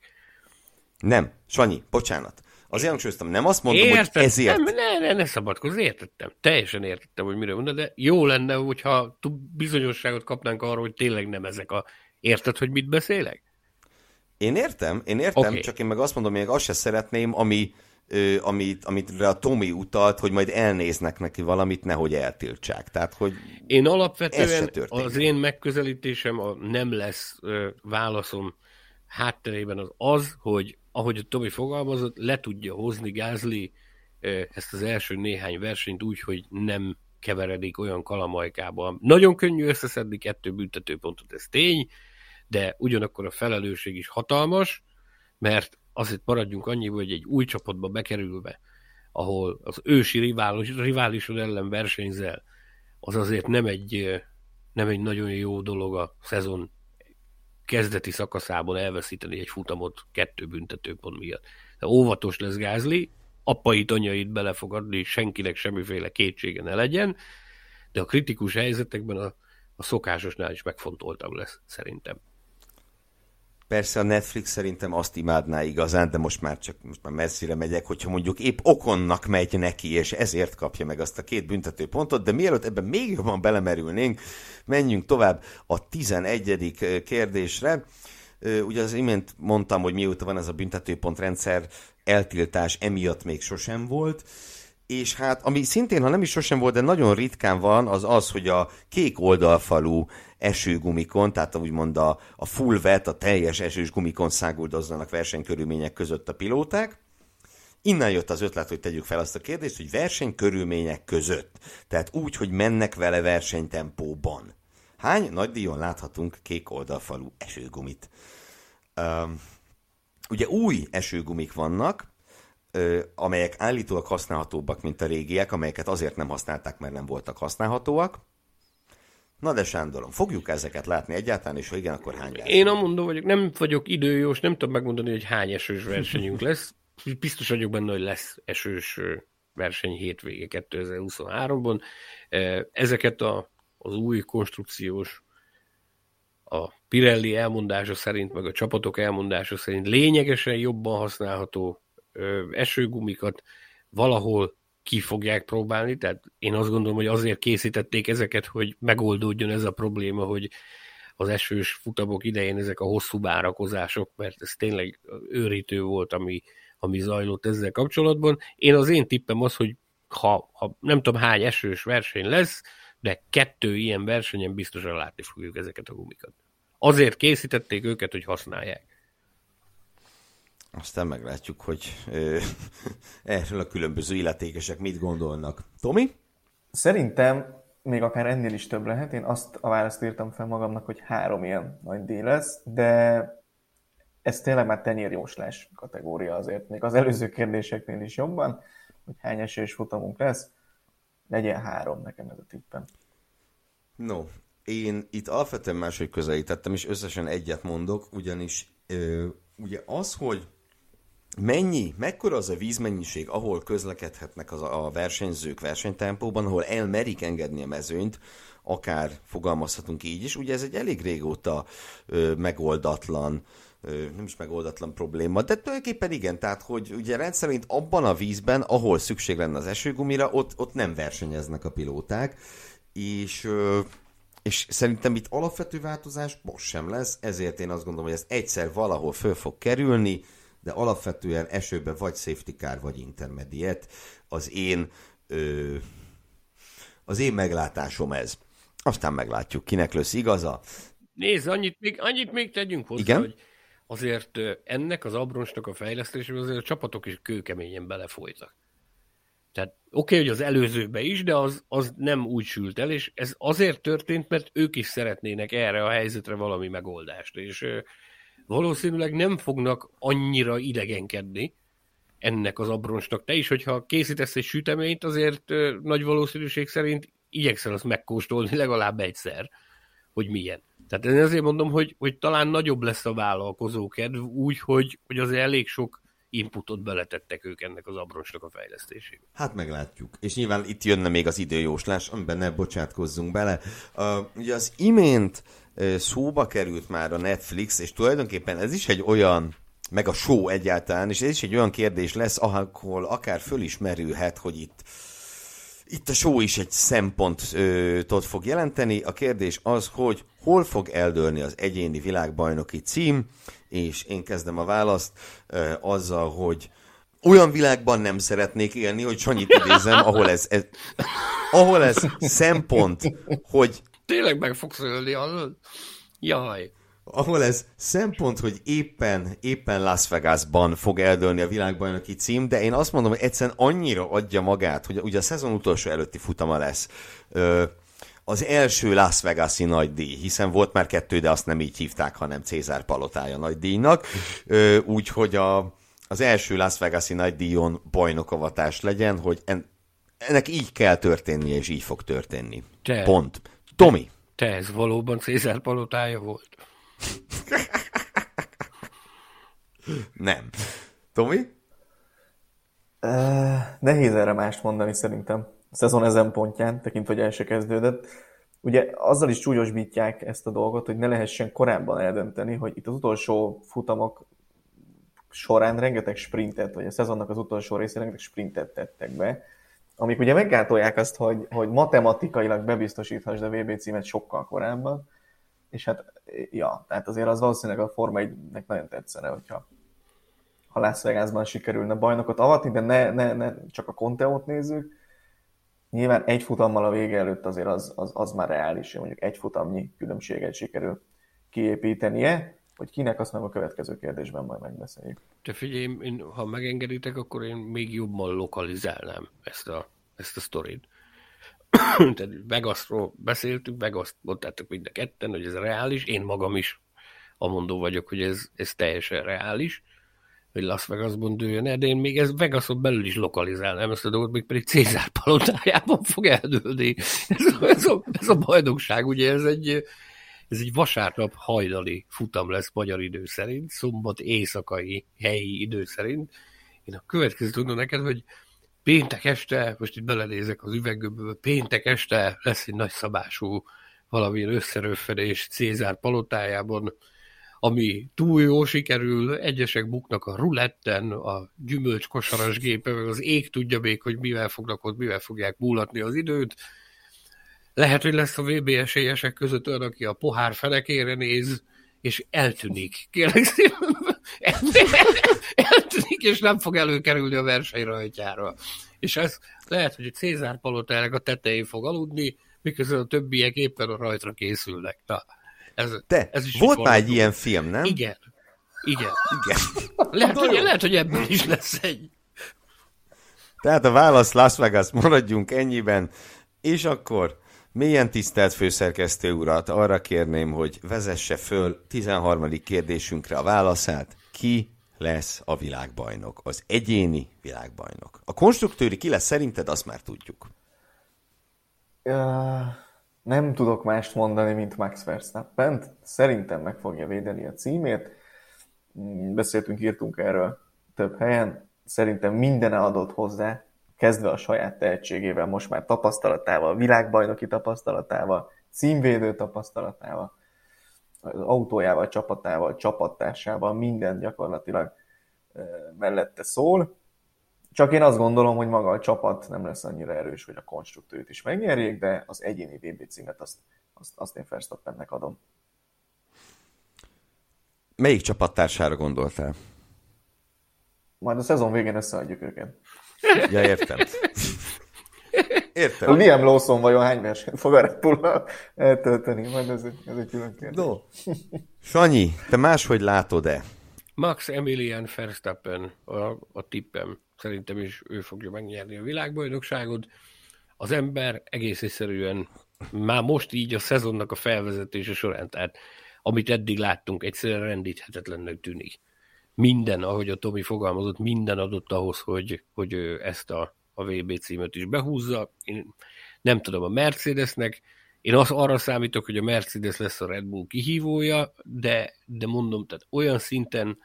B: Nem, Sanyi, bocsánat. Azért hangsúlyoztam, nem azt mondom, Érted, hogy ezért...
C: Nem, ne, ne, ne szabadkozz, értettem. Teljesen értettem, hogy mire mondod, de jó lenne, hogyha bizonyosságot kapnánk arról, hogy tényleg nem ezek a... Érted, hogy mit beszélek?
B: Én értem, én értem, okay. csak én meg azt mondom, hogy azt se szeretném, ami amit, amit a Tomi utalt, hogy majd elnéznek neki valamit, nehogy eltiltsák. Tehát, hogy
C: én alapvetően az én megközelítésem a nem lesz válaszom hátterében az az, hogy ahogy a Tomi fogalmazott, le tudja hozni Gázli ezt az első néhány versenyt úgy, hogy nem keveredik olyan kalamajkába. Nagyon könnyű összeszedni kettő büntetőpontot, ez tény, de ugyanakkor a felelősség is hatalmas, mert azért maradjunk annyi, hogy egy új csapatba bekerülve, ahol az ősi rivális, riválisod ellen versenyzel, az azért nem egy, nem egy nagyon jó dolog a szezon kezdeti szakaszában elveszíteni egy futamot kettő büntetőpont miatt. De óvatos lesz Gázli, apait, anyait belefogadni, senkinek semmiféle kétsége ne legyen, de a kritikus helyzetekben a, a szokásosnál is megfontoltabb lesz, szerintem.
B: Persze a Netflix szerintem azt imádná igazán, de most már csak most már messzire megyek, hogyha mondjuk épp okonnak megy neki, és ezért kapja meg azt a két büntető pontot, de mielőtt ebben még jobban belemerülnénk, menjünk tovább a 11. kérdésre. Ugye az imént mondtam, hogy mióta van ez a büntetőpontrendszer, eltiltás emiatt még sosem volt, és hát ami szintén, ha nem is sosem volt, de nagyon ritkán van, az az, hogy a kék oldalfalú esőgumikon, tehát úgymond a, a full vet, a teljes esős gumikon száguldozzanak versenykörülmények között a pilóták. Innen jött az ötlet, hogy tegyük fel azt a kérdést, hogy versenykörülmények között, tehát úgy, hogy mennek vele versenytempóban. Hány nagy láthatunk kék oldalfalú esőgumit? Um, ugye új esőgumik vannak, amelyek állítólag használhatóbbak, mint a régiek, amelyeket azért nem használták, mert nem voltak használhatóak. Na de Sándorom, fogjuk ezeket látni egyáltalán, és ha igen, akkor hány
C: verseny? Én amondó vagyok, nem vagyok időjós, nem tudom megmondani, hogy hány esős versenyünk lesz. Biztos vagyok benne, hogy lesz esős verseny hétvége 2023-ban. Ezeket a, az új konstrukciós a Pirelli elmondása szerint, meg a csapatok elmondása szerint lényegesen jobban használható esőgumikat valahol ki fogják próbálni, tehát én azt gondolom, hogy azért készítették ezeket, hogy megoldódjon ez a probléma, hogy az esős futamok idején ezek a hosszú várakozások, mert ez tényleg őrítő volt, ami, ami zajlott ezzel kapcsolatban. Én az én tippem az, hogy ha, ha nem tudom hány esős verseny lesz, de kettő ilyen versenyen biztosan látni fogjuk ezeket a gumikat. Azért készítették őket, hogy használják.
B: Aztán meglátjuk, hogy ö, erről a különböző illetékesek mit gondolnak. Tomi?
D: Szerintem még akár ennél is több lehet. Én azt a választ írtam fel magamnak, hogy három ilyen nagy díj lesz, de ez tényleg már tenyérjóslás kategória azért. Még az előző kérdéseknél is jobban, hogy hány esős futamunk lesz, legyen három nekem ez a tippem.
B: No, én itt alapvetően máshogy közelítettem, és összesen egyet mondok, ugyanis ö, ugye az, hogy mennyi, mekkora az a vízmennyiség, ahol közlekedhetnek az a versenyzők versenytempóban, ahol elmerik engedni a mezőnyt, akár fogalmazhatunk így is. Ugye ez egy elég régóta ö, megoldatlan, nem is megoldatlan probléma, de tulajdonképpen igen, tehát hogy ugye rendszerint abban a vízben, ahol szükség lenne az esőgumira, ott, ott nem versenyeznek a pilóták, és és szerintem itt alapvető változás most sem lesz, ezért én azt gondolom, hogy ez egyszer valahol föl fog kerülni, de alapvetően esőbe vagy safety car, vagy intermediate. Az én, ö, az én meglátásom ez. Aztán meglátjuk, kinek lesz igaza.
C: Nézd, annyit még, annyit még tegyünk hozzá, Igen? hogy azért ennek az abronsnak a fejlesztésében azért a csapatok is kőkeményen belefolytak. Tehát oké, okay, hogy az előzőbe is, de az, az nem úgy sült el, és ez azért történt, mert ők is szeretnének erre a helyzetre valami megoldást. És valószínűleg nem fognak annyira idegenkedni ennek az abronsnak. Te is, hogyha készítesz egy süteményt, azért nagy valószínűség szerint igyekszel azt megkóstolni legalább egyszer, hogy milyen. Tehát én azért mondom, hogy, hogy talán nagyobb lesz a vállalkozókedv úgy, hogy, hogy azért elég sok inputot beletettek ők ennek az abronsnak a fejlesztésébe.
B: Hát meglátjuk. És nyilván itt jönne még az időjóslás, amiben ne bocsátkozzunk bele. Uh, ugye az imént uh, szóba került már a Netflix, és tulajdonképpen ez is egy olyan meg a show egyáltalán, és ez is egy olyan kérdés lesz, ahol akár fölismerülhet, hogy itt itt a show is egy szempontot fog jelenteni. A kérdés az, hogy hol fog eldőlni az egyéni világbajnoki cím, és én kezdem a választ e, azzal, hogy olyan világban nem szeretnék élni, hogy Sanyit idézem, ahol ez, ez, ahol ez szempont, hogy...
C: Tényleg meg fogsz ölni, Jaj
B: ahol ez szempont, hogy éppen, éppen Las Vegasban fog eldőlni a világbajnoki cím, de én azt mondom, hogy egyszerűen annyira adja magát, hogy ugye a szezon utolsó előtti futama lesz. Ö, az első Las Vegas-i nagy díj, hiszen volt már kettő, de azt nem így hívták, hanem Cézár palotája nagy díjnak, úgyhogy a, az első Las Vegas-i nagy díjon bajnokavatás legyen, hogy en, ennek így kell történnie, és így fog történni. Te, Pont. Tomi.
C: Te ez valóban Cézár palotája volt?
B: Nem. Tomi?
D: Uh, nehéz erre mást mondani szerintem. A szezon ezen pontján, tekintve, hogy el se kezdődött. ugye azzal is csúlyosbítják ezt a dolgot, hogy ne lehessen korábban eldönteni, hogy itt az utolsó futamok során rengeteg sprintet, vagy a szezonnak az utolsó részén rengeteg sprintet tettek be, amik ugye meggátolják azt, hogy, hogy matematikailag bebiztosíthassd a VB címet sokkal korábban, és hát, ja, tehát azért az valószínűleg a Forma 1-nek nagyon tetszene, hogyha ha Las Vegasban sikerülne bajnokot avatni, de ne, ne, ne csak a Conteót nézzük. Nyilván egy futammal a vége előtt azért az, az, az már reális, hogy mondjuk egy futamnyi különbséget sikerül kiépítenie, hogy kinek, azt meg a következő kérdésben majd megbeszéljük.
C: Te figyelj, én, ha megengeditek, akkor én még jobban lokalizálnám ezt a, ezt a sztorit. Tehát Vegasról beszéltünk, Vegas mondtátok mind a ketten, hogy ez reális, én magam is amondó vagyok, hogy ez, ez teljesen reális, hogy Las Vegasban dőljön el, de én még ez Vegason belül is lokalizálnám ezt a dolgot, még pedig Cézár palotájában fog eldőlni. Ez, ez, a, ez a bajnokság, ugye ez egy, ez egy vasárnap hajnali futam lesz magyar idő szerint, szombat éjszakai helyi idő szerint. Én a következő tudom neked, hogy péntek este, most itt belenézek az üveggömbbe, péntek este lesz egy nagyszabású valamilyen összerőfedés Cézár palotájában, ami túl jó sikerül, egyesek buknak a ruletten, a gyümölcs kosaras gépe, az ég tudja még, hogy mivel fognak ott, mivel fogják múlatni az időt. Lehet, hogy lesz a VB esélyesek között olyan, aki a pohár fenekére néz, és eltűnik. Kérlek szépen, eltűnik, és nem fog előkerülni a verseny rajtjára. És ez lehet, hogy Cézár palotának a tetején fog aludni, miközben a többiek éppen a rajtra készülnek. Na,
B: ez, De ez is volt már egy ilyen film, nem?
C: Igen. Igen. Igen. Lehet, hogy, lehet, hogy ebből is lesz egy.
B: Tehát a válasz Las Vegas, maradjunk ennyiben. És akkor mélyen tisztelt főszerkesztő urat arra kérném, hogy vezesse föl 13. kérdésünkre a válaszát. Ki lesz a világbajnok? Az egyéni világbajnok. A konstruktőri ki lesz szerinted, azt már tudjuk.
D: Nem tudok mást mondani, mint Max Verstappen. Szerintem meg fogja védeni a címét. Mm, beszéltünk, írtunk erről több helyen. Szerintem minden adott hozzá, kezdve a saját tehetségével, most már tapasztalatával, világbajnoki tapasztalatával, címvédő tapasztalatával, az autójával, csapatával, csapattársával, minden gyakorlatilag mellette szól. Csak én azt gondolom, hogy maga a csapat nem lesz annyira erős, hogy a konstruktőt is megnyerjék, de az egyéni VB címet azt, azt, azt én Verstappennek adom.
B: Melyik csapattársára gondoltál?
D: Majd a szezon végén összeadjuk őket.
B: Ja, értem.
D: Értem. A Liam Lawson vajon hány versenyt fog a Red bull eltölteni? Majd ez egy, ez egy külön kérdés. No.
B: Sanyi, te máshogy látod-e?
C: Max Emilian Verstappen a, a tippem. Szerintem is ő fogja megnyerni a világbajnokságot. Az ember egész egyszerűen már most így a szezonnak a felvezetése során, tehát amit eddig láttunk, egyszerűen rendíthetetlennek tűnik. Minden, ahogy a Tomi fogalmazott, minden adott ahhoz, hogy, hogy ezt a, a VB címet is behúzza. Én nem tudom, a Mercedesnek, én az arra számítok, hogy a Mercedes lesz a Red Bull kihívója, de, de mondom, tehát olyan szinten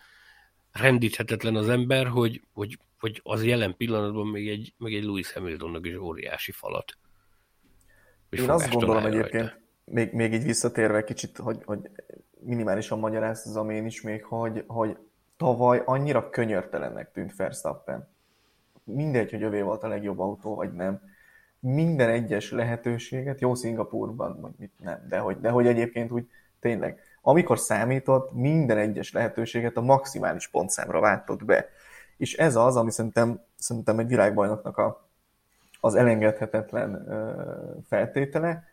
C: rendíthetetlen az ember, hogy, hogy, hogy az jelen pillanatban még egy, még egy Lewis Hamiltonnak is óriási falat.
D: Én azt gondolom egyébként, még, még így visszatérve kicsit, hogy, hogy minimálisan magyarázom én is még, hogy, hogy tavaly annyira könyörtelennek tűnt Verstappen. Mindegy, hogy övé volt a legjobb autó, vagy nem. Minden egyes lehetőséget, jó Szingapurban, vagy mit nem, de hogy, de hogy egyébként úgy tényleg, amikor számított, minden egyes lehetőséget a maximális pontszámra váltott be. És ez az, ami szerintem, szerintem egy világbajnoknak a, az elengedhetetlen feltétele,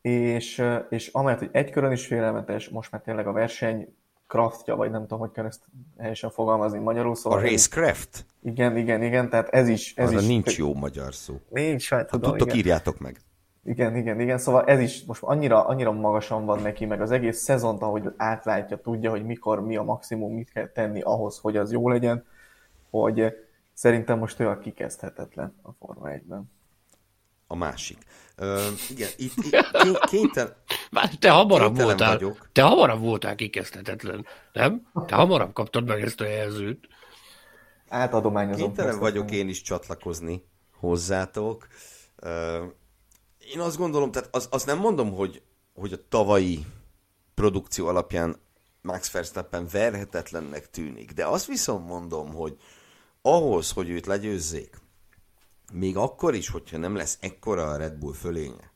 D: és, és amellett, hogy egy körön is félelmetes, most már tényleg a verseny craftja, vagy nem tudom, hogy kell ezt helyesen fogalmazni magyarul.
B: Szóval a racecraft?
D: Igen, igen, igen, tehát ez is... Ez
B: Arra
D: is
B: nincs jó magyar szó.
D: Nincs, hát
B: tudom, tudtok, igen. írjátok meg.
D: Igen, igen, igen, szóval ez is most annyira, annyira magasan van neki, meg az egész szezont, ahogy átlátja, tudja, hogy mikor, mi a maximum, mit kell tenni ahhoz, hogy az jó legyen, hogy szerintem most ő a kikezdhetetlen a Forma 1-ben.
B: A másik. Ö, igen, itt, itt kénytelen...
C: Te hamarabb voltál, vagyok. te hamarabb voltál kikezdhetetlen, nem? Te hamarabb kaptad meg ezt a jelzőt.
D: Átadományozom.
B: Kénytelen vagyok én is csatlakozni hozzátok. Ö, én azt gondolom, tehát az, azt nem mondom, hogy, hogy a tavalyi produkció alapján Max Verstappen verhetetlennek tűnik, de azt viszont mondom, hogy ahhoz, hogy őt legyőzzék, még akkor is, hogyha nem lesz ekkora a Red Bull fölénye,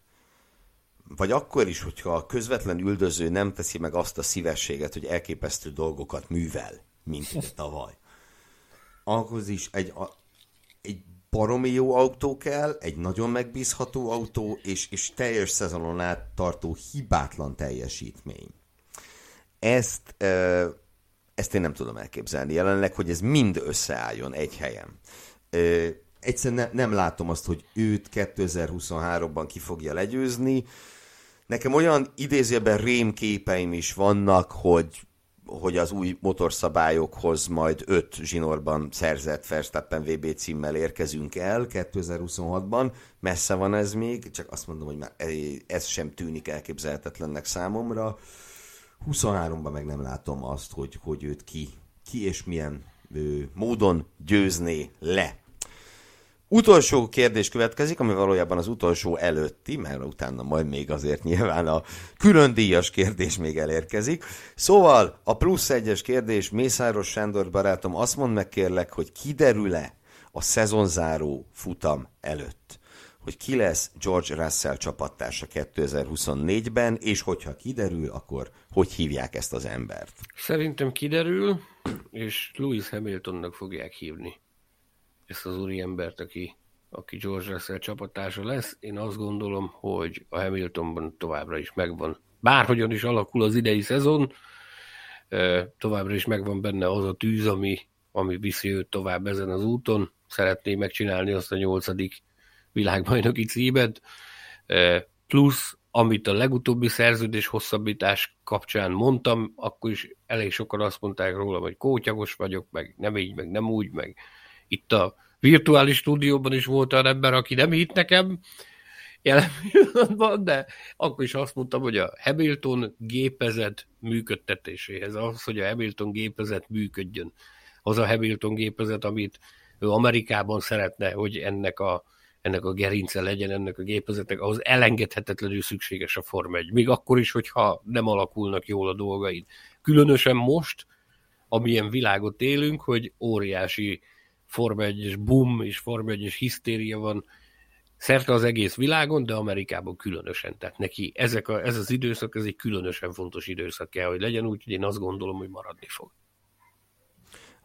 B: vagy akkor is, hogyha a közvetlen üldöző nem teszi meg azt a szívességet, hogy elképesztő dolgokat művel, mint tavaly. Ahhoz is egy, a, egy baromi jó autó kell, egy nagyon megbízható autó, és, és teljes szezonon át tartó hibátlan teljesítmény. Ezt, ezt én nem tudom elképzelni jelenleg, hogy ez mind összeálljon egy helyen. Egyszerűen ne, nem látom azt, hogy őt 2023-ban ki fogja legyőzni. Nekem olyan idézőben rémképeim is vannak, hogy hogy az új motorszabályokhoz majd öt zsinórban szerzett Verstappen VB címmel érkezünk el 2026-ban. Messze van ez még, csak azt mondom, hogy már ez sem tűnik elképzelhetetlennek számomra. 23-ban meg nem látom azt, hogy, hogy őt ki, ki és milyen ő, módon győzné le. Utolsó kérdés következik, ami valójában az utolsó előtti, mert utána majd még azért nyilván a külön díjas kérdés még elérkezik. Szóval a plusz egyes kérdés, Mészáros Sándor barátom, azt mond meg kérlek, hogy kiderül-e a szezonzáró futam előtt, hogy ki lesz George Russell csapattársa 2024-ben, és hogyha kiderül, akkor hogy hívják ezt az embert?
C: Szerintem kiderül, és Lewis Hamiltonnak fogják hívni ezt az úriembert, aki, aki George Russell csapatása lesz. Én azt gondolom, hogy a Hamiltonban továbbra is megvan. Bárhogyan is alakul az idei szezon, továbbra is megvan benne az a tűz, ami, ami viszi őt tovább ezen az úton. Szeretné megcsinálni azt a nyolcadik világbajnoki címet. Plusz, amit a legutóbbi szerződés hosszabbítás kapcsán mondtam, akkor is elég sokan azt mondták róla, hogy kótyagos vagyok, meg nem így, meg nem úgy, meg itt a virtuális stúdióban is volt olyan ember, aki nem hitt nekem jelen pillanatban, de akkor is azt mondtam, hogy a Hamilton gépezet működtetéséhez, az, hogy a Hamilton gépezet működjön, az a Hamilton gépezet, amit ő Amerikában szeretne, hogy ennek a, ennek a gerince legyen, ennek a gépezetnek, ahhoz elengedhetetlenül szükséges a Form 1. Még akkor is, hogyha nem alakulnak jól a dolgaid. Különösen most, amilyen világot élünk, hogy óriási Forma 1-es boom és Forma 1-es hisztéria van szerte az egész világon, de Amerikában különösen. Tehát neki ezek a, ez az időszak, ez egy különösen fontos időszak kell, hogy legyen, úgyhogy én azt gondolom, hogy maradni fog.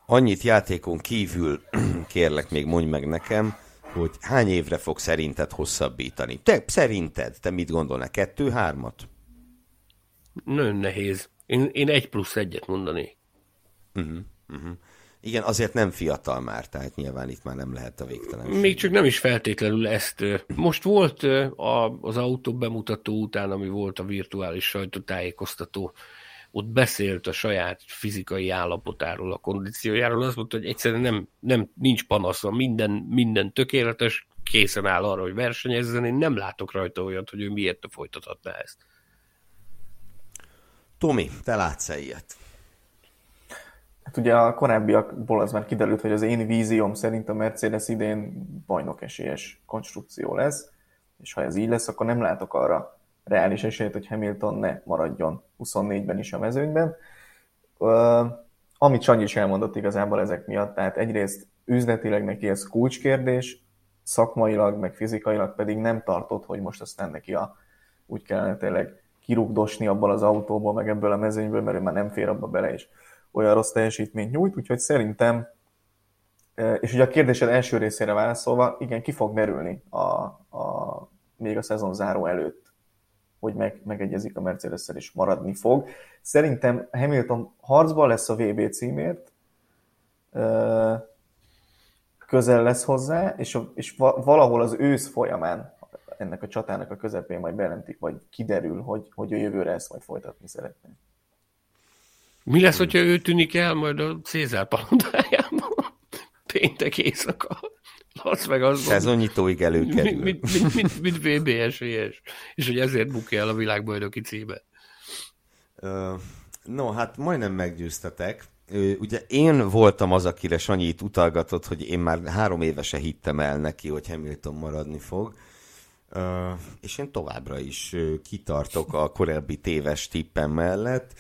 B: Annyit játékon kívül kérlek még mondj meg nekem, hogy hány évre fog szerinted hosszabbítani? Te szerinted, te mit gondolnál? Kettő, hármat?
C: Nagyon nehéz. Én, én egy plusz egyet mondanék.
B: Uh-huh, uh-huh. Igen, azért nem fiatal már, tehát nyilván itt már nem lehet a végtelen.
C: Még csak nem is feltétlenül ezt. Most volt az autó bemutató után, ami volt a virtuális sajtótájékoztató, ott beszélt a saját fizikai állapotáról, a kondíciójáról, azt mondta, hogy egyszerűen nem, nem nincs panasza, minden, minden tökéletes, készen áll arra, hogy versenyezzen, én nem látok rajta olyat, hogy ő miért folytathatná ezt.
B: Tomi, te látsz-e ilyet?
D: Hát ugye a korábbiakból az már kiderült, hogy az én vízióm szerint a Mercedes idén bajnok esélyes konstrukció lesz, és ha ez így lesz, akkor nem látok arra reális esélyt, hogy Hamilton ne maradjon 24-ben is a mezőnyben. Amit Sanyi is elmondott igazából ezek miatt, tehát egyrészt üzletileg neki ez kulcskérdés, szakmailag, meg fizikailag pedig nem tartott, hogy most aztán neki a, úgy kellene tényleg kirúgdosni abból az autóból, meg ebből a mezőnyből, mert ő már nem fér abba bele, és olyan rossz teljesítményt nyújt, úgyhogy szerintem, e, és ugye a kérdésed első részére válaszolva, igen, ki fog merülni a, a, még a szezon záró előtt, hogy meg, megegyezik a mercedes és maradni fog. Szerintem Hamilton harcban lesz a VB címért, e, közel lesz hozzá, és, és valahol az ősz folyamán ennek a csatának a közepén majd bejelentik, vagy kiderül, hogy, hogy a jövőre ezt majd folytatni szeretné.
C: Mi lesz, hogyha ő tűnik el majd a Cézár palodájában? Péntek éjszaka. Las Vegasban.
B: Szezonnyitóig előkerül.
C: Mint, mint, mint, mint VBS, és hogy ezért bukja el a világbajnoki címe.
B: No, hát majdnem meggyőztetek. Ugye én voltam az, akire Sanyi utalgatott, hogy én már három évese hittem el neki, hogy Hamilton maradni fog. és én továbbra is kitartok a korábbi téves tippem mellett.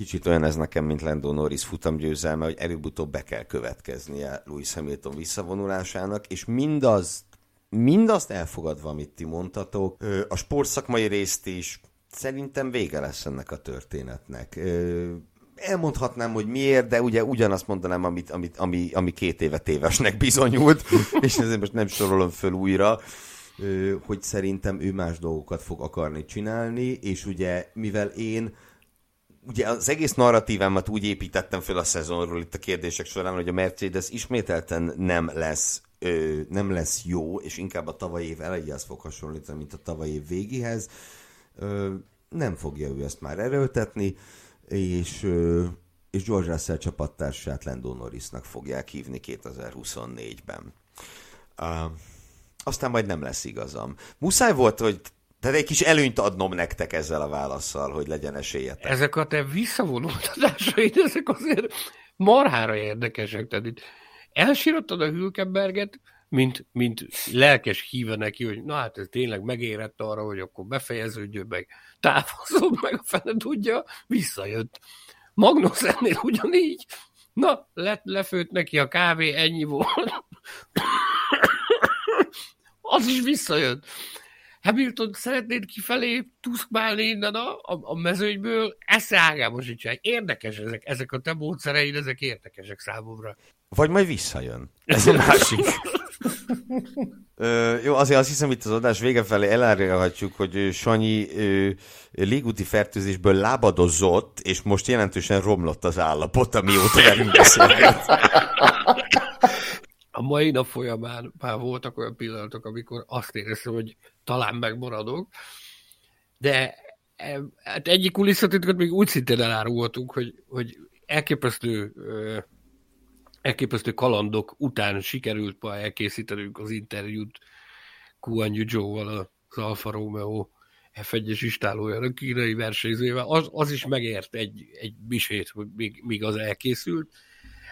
B: Kicsit olyan ez nekem, mint Lando Norris futamgyőzelme, hogy előbb-utóbb be kell következnie Lewis Hamilton visszavonulásának, és mindaz, mindazt elfogadva, amit ti mondtatok, a sportszakmai részt is szerintem vége lesz ennek a történetnek. Elmondhatnám, hogy miért, de ugye ugyanazt mondanám, amit, amit, ami, ami két éve tévesnek bizonyult, és ezért most nem sorolom föl újra hogy szerintem ő más dolgokat fog akarni csinálni, és ugye mivel én ugye az egész narratívámat úgy építettem fel a szezonról itt a kérdések során, hogy a Mercedes ismételten nem lesz ö, nem lesz jó, és inkább a tavalyi év elejéhez fog hasonlítani, mint a tavalyi év végéhez. Ö, nem fogja ő ezt már erőltetni, és, ö, és George Russell csapattársát Lando Norrisnak fogják hívni 2024-ben. Uh, aztán majd nem lesz igazam. Muszáj volt, hogy tehát egy kis előnyt adnom nektek ezzel a válaszsal, hogy legyen esélyetek.
C: Ezek a te visszavonultatásaid, ezek azért marhára érdekesek. Tehát itt elsírottad a Hülkenberget, mint, mint lelkes híve neki, hogy na hát ez tényleg megérett arra, hogy akkor befejeződjön meg, távozom meg a fene tudja, visszajött. Magnussennél ugyanígy, na, le, lefőtt neki a kávé, ennyi volt az is visszajött. Hamilton szeretnéd kifelé tuszkmálni innen a, a, a mezőnyből, ágában sincs. Érdekes ezek, ezek a te módszereid, ezek érdekesek számomra.
B: Vagy majd visszajön. Ez a másik. Ö, jó, azért azt hiszem, itt az adás vége felé elárulhatjuk, hogy Sanyi ö, légúti fertőzésből lábadozott, és most jelentősen romlott az állapot, amióta velünk beszélget
C: a mai nap folyamán már voltak olyan pillanatok, amikor azt éreztem, hogy talán megmaradok, de e, hát egyik kulisszatitkot még úgy szintén elárultunk, hogy, hogy elképesztő, elképesztő kalandok után sikerült ma elkészítenünk az interjút Kuan Joe-val az Alfa Romeo F1-es istálójának kínai versenyzővel, az, az is megért egy, egy misét, hogy még, még az elkészült,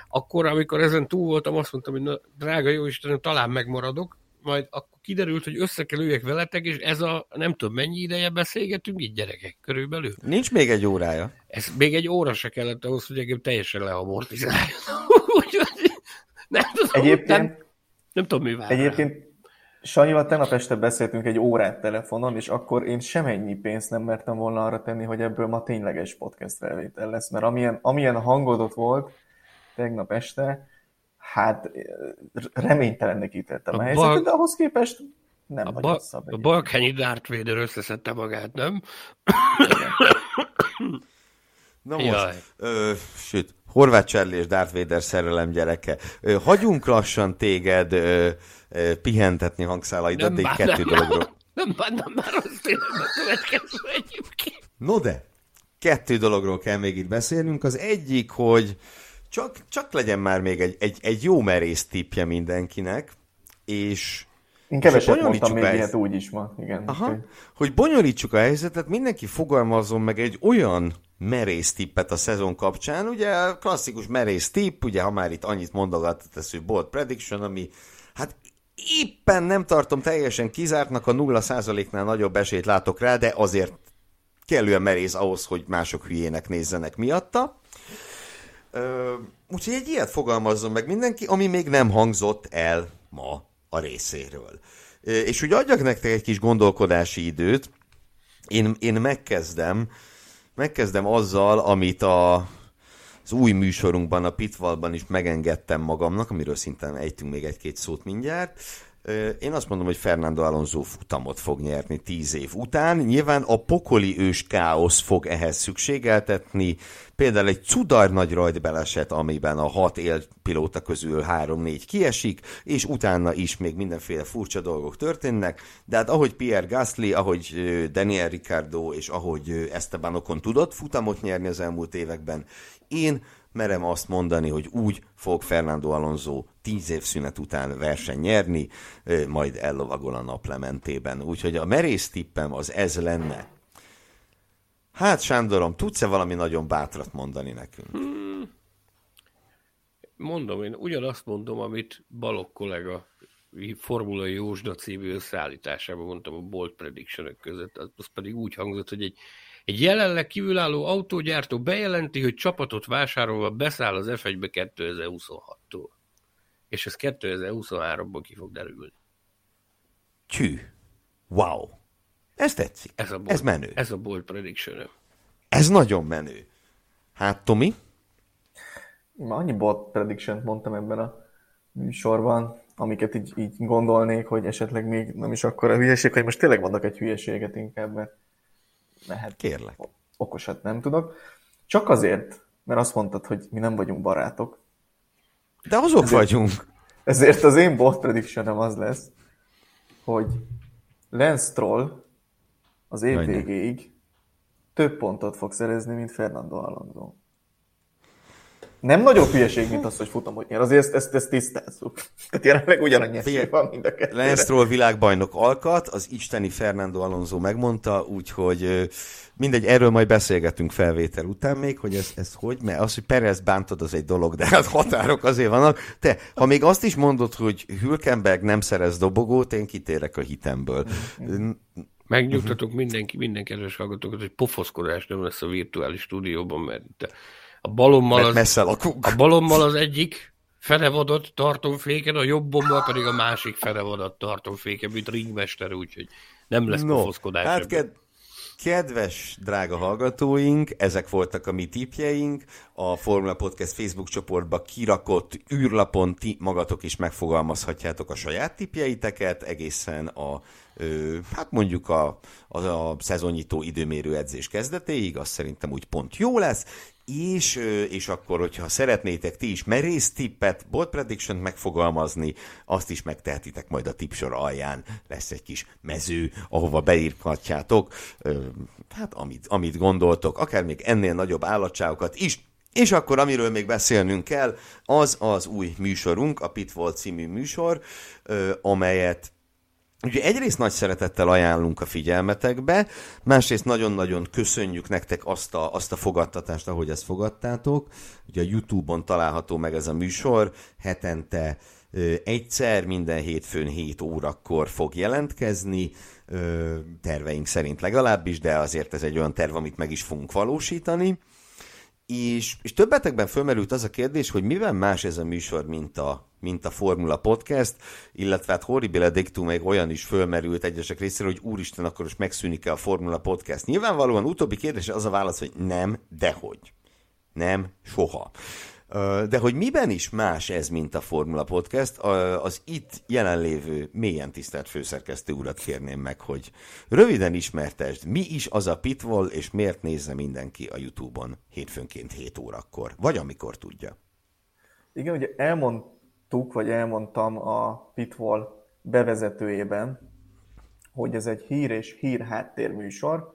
C: akkor, amikor ezen túl voltam, azt mondtam, hogy na, drága jó Istenem, talán megmaradok, majd akkor kiderült, hogy össze kell üljek veletek, és ez a nem tudom mennyi ideje beszélgetünk így gyerekek körülbelül.
B: Nincs még egy órája.
C: Ez még egy óra se kellett ahhoz, hogy engem teljesen leamortizáljon. nem tudom, egyébként, nem, nem tudom, mi vár
D: Egyébként Sanyival tegnap este beszéltünk egy órát telefonon, és akkor én semennyi pénzt nem mertem volna arra tenni, hogy ebből ma tényleges podcast felvétel lesz, mert amilyen, amilyen hangodott volt, tegnap este, hát reménytelennek ítéltem a, a helyzetet, bal... de ahhoz képest nem a
C: nagyon ba... A balkányi Darth Vader összeszedte magát, nem?
B: Na most, Jaj. ö, sőt, Horváth Cserli és Darth Vader szerelem gyereke. Ö, hagyunk lassan téged ö, ö, pihentetni hangszálaidat, de egy kettő dologról.
C: Nem bánnám már az tényleg a következő egyébként.
B: No de, kettő dologról kell még itt beszélnünk. Az egyik, hogy csak, csak legyen már még egy, egy, egy jó merész tippje mindenkinek, és
D: én keveset mondtam még ilyet úgy is ma, igen.
B: Aha, hogy bonyolítsuk a helyzetet, mindenki fogalmazzon meg egy olyan merész tippet a szezon kapcsán, ugye klasszikus merész tipp, ugye ha már itt annyit mondogat, tesző bold prediction, ami hát éppen nem tartom teljesen kizártnak, a 0%-nál nagyobb esélyt látok rá, de azért kellően merész ahhoz, hogy mások hülyének nézzenek miatta. Ö, úgyhogy egy ilyet fogalmazzon meg mindenki, ami még nem hangzott el ma a részéről. És hogy adjak nektek egy kis gondolkodási időt, én, én megkezdem, megkezdem azzal, amit a, az új műsorunkban, a Pitvalban is megengedtem magamnak, amiről szintén ejtünk még egy-két szót mindjárt, én azt mondom, hogy Fernando Alonso futamot fog nyerni tíz év után. Nyilván a pokoli ős káosz fog ehhez szükségeltetni. Például egy cudar nagy rajtbeleset, amiben a hat élpilóta közül három-négy kiesik, és utána is még mindenféle furcsa dolgok történnek. De hát ahogy Pierre Gasly, ahogy Daniel Ricardo és ahogy Esteban Ocon tudott futamot nyerni az elmúlt években, én merem azt mondani, hogy úgy fog Fernando Alonso tíz év szünet után verseny nyerni, majd ellovagol a naplementében. Úgyhogy a merész tippem az ez lenne. Hát Sándorom, tudsz-e valami nagyon bátrat mondani nekünk? Hmm.
C: Mondom, én ugyanazt mondom, amit Balok kollega formulai Jósda című összeállításában mondtam a Bolt prediction között, az pedig úgy hangzott, hogy egy, egy jelenleg kívülálló autógyártó bejelenti, hogy csapatot vásárolva beszáll az F1-be 2026-tól. És ez 2023-ban ki fog derülni.
B: Csű. Wow. Ez tetszik.
C: Ez, a bold,
B: ez menő.
C: Ez a bold prediction.
B: Ez nagyon menő. Hát, Tomi?
D: Már annyi bold prediction mondtam ebben a műsorban, amiket így, így gondolnék, hogy esetleg még nem is akkor a hülyeség, hogy most tényleg mondok egy hülyeséget inkább, mert lehet.
B: Kérlek.
D: Okosat nem tudok. Csak azért, mert azt mondtad, hogy mi nem vagyunk barátok.
B: De azok ezért, vagyunk.
D: Ezért az én bold predictionem az lesz, hogy Lance Stroll az év Jaj, végéig több pontot fog szerezni, mint Fernando Alonso. Nem nagyobb hülyeség, mint az, hogy futam, hogy nyer. Azért ezt, ezt, ezt tisztázzuk. Tehát jelenleg ugyanannyi esély van mind a kettőre.
B: Lance Stroll világbajnok alkat, az isteni Fernando Alonso megmondta, úgyhogy mindegy, erről majd beszélgetünk felvétel után még, hogy ez, ez hogy, mert az, hogy Perez bántod, az egy dolog, de hát határok azért vannak. Te, ha még azt is mondod, hogy Hülkenberg nem szerez dobogót, én kitérek a hitemből.
C: Megnyugtatok mindenki, minden kedves hallgatókat, hogy pofoszkodás nem lesz a virtuális stúdióban, mert itt a balommal, az,
B: messze lakunk.
C: a balommal az egyik felevadott tartomféken, a jobbommal pedig a másik felevadott tartomféken, mint ringmester, úgyhogy nem lesz no, pofoszkodás.
B: Hát ked- Kedves drága hallgatóink, ezek voltak a mi tipjeink. A Formula Podcast Facebook csoportba kirakott űrlapon ti magatok is megfogalmazhatjátok a saját tipjeiteket, egészen a ö, hát mondjuk a, a, a szezonnyitó időmérő edzés kezdetéig, az szerintem úgy pont jó lesz, és, és akkor, hogyha szeretnétek ti is merész tippet, bold prediction megfogalmazni, azt is megtehetitek majd a tipsor alján. Lesz egy kis mező, ahova beírhatjátok, hát amit, amit gondoltok, akár még ennél nagyobb állatságokat is, és akkor, amiről még beszélnünk kell, az az új műsorunk, a Pitfall című műsor, amelyet Ugye egyrészt nagy szeretettel ajánlunk a figyelmetekbe, másrészt nagyon-nagyon köszönjük nektek azt a, azt a fogadtatást, ahogy ezt fogadtátok. Ugye a Youtube-on található meg ez a műsor, hetente egyszer, minden hétfőn 7 órakor fog jelentkezni, terveink szerint legalábbis, de azért ez egy olyan terv, amit meg is fogunk valósítani. És, és többetekben fölmerült az a kérdés, hogy mivel más ez a műsor, mint a, mint a Formula Podcast, illetve hát horribile dictum még olyan is fölmerült egyesek részéről, hogy úristen, akkor most megszűnik-e a Formula Podcast. Nyilvánvalóan utóbbi kérdés az a válasz, hogy nem, dehogy. Nem, soha. De hogy miben is más ez, mint a Formula Podcast, az itt jelenlévő mélyen tisztelt főszerkesztő urat kérném meg, hogy röviden ismertesd, mi is az a Pitwall, és miért nézze mindenki a Youtube-on hétfőnként 7 órakor, vagy amikor tudja.
D: Igen, ugye elmondtuk, vagy elmondtam a Pitwall bevezetőjében, hogy ez egy hír és hír háttérműsor,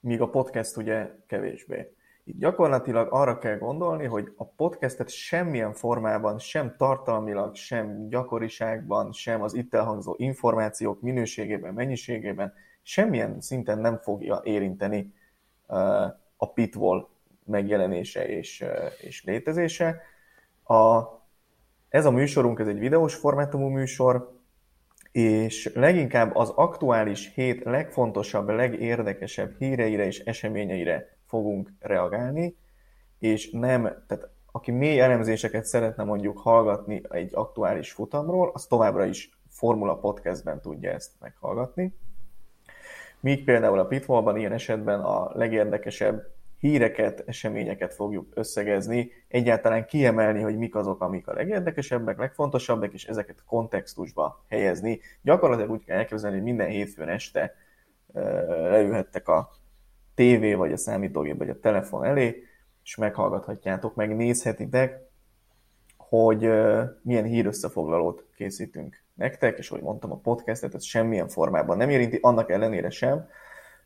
D: míg a podcast ugye kevésbé. Itt gyakorlatilag arra kell gondolni, hogy a podcastet semmilyen formában, sem tartalmilag, sem gyakoriságban, sem az itt elhangzó információk minőségében, mennyiségében, semmilyen szinten nem fogja érinteni a pitwall megjelenése és, és létezése. A, ez a műsorunk, ez egy videós formátumú műsor, és leginkább az aktuális hét legfontosabb, legérdekesebb híreire és eseményeire fogunk reagálni, és nem, tehát aki mély elemzéseket szeretne mondjuk hallgatni egy aktuális futamról, az továbbra is Formula Podcastben tudja ezt meghallgatni. Míg például a Pitfallban ilyen esetben a legérdekesebb híreket, eseményeket fogjuk összegezni, egyáltalán kiemelni, hogy mik azok, amik a legérdekesebbek, legfontosabbak, és ezeket kontextusba helyezni. Gyakorlatilag úgy kell elképzelni, hogy minden hétfőn este leülhettek a tévé, vagy a számítógép, vagy a telefon elé, és meghallgathatjátok, megnézhetitek, hogy milyen hírösszefoglalót készítünk nektek, és ahogy mondtam, a podcastet ez semmilyen formában nem érinti, annak ellenére sem,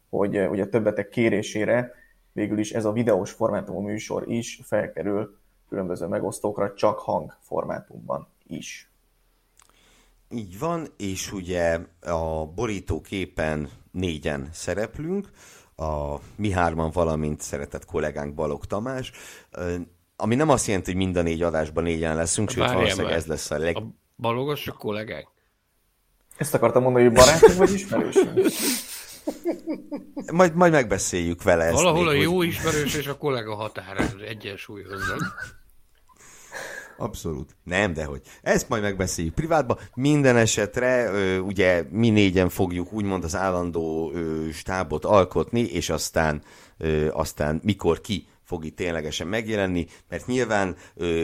D: hogy ugye többetek kérésére végül is ez a videós formátumú műsor is felkerül különböző megosztókra, csak hang formátumban is.
B: Így van, és ugye a borítóképen négyen szereplünk, a mi hárman, valamint szeretett kollégánk Balog Tamás, ami nem azt jelenti, hogy mind a négy adásban négyen leszünk, sőt valószínűleg ez lesz a leg... A
C: Balogos a kollégák?
D: Ezt akartam mondani, hogy barátok vagy ismerősök?
B: Majd, majd megbeszéljük vele ezt.
C: Valahol
B: még,
C: a jó
B: hogy...
C: ismerős és a kollega határa egyensúlyoznak.
B: Abszolút. Nem, de hogy. Ezt majd megbeszéljük privátban. Minden esetre ugye mi négyen fogjuk úgymond az állandó stábot alkotni, és aztán, aztán mikor ki fog itt ténylegesen megjelenni, mert nyilván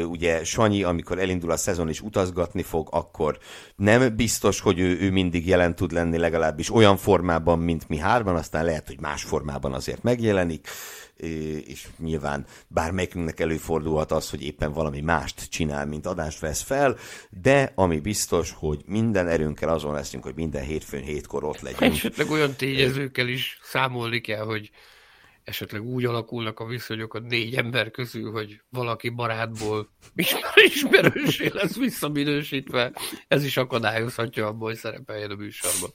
B: ugye Sanyi, amikor elindul a szezon és utazgatni fog, akkor nem biztos, hogy ő, ő mindig jelen tud lenni legalábbis olyan formában, mint mi hárman, aztán lehet, hogy más formában azért megjelenik és nyilván bármelyikünknek előfordulhat az, hogy éppen valami mást csinál, mint adást vesz fel, de ami biztos, hogy minden erőnkkel azon leszünk, hogy minden hétfőn hétkor ott legyünk.
C: Esetleg olyan tényezőkkel is számolni kell, hogy esetleg úgy alakulnak a viszonyok a négy ember közül, hogy valaki barátból ismerősé lesz visszaminősítve, ez is akadályozhatja abból, hogy szerepeljen a műsorban.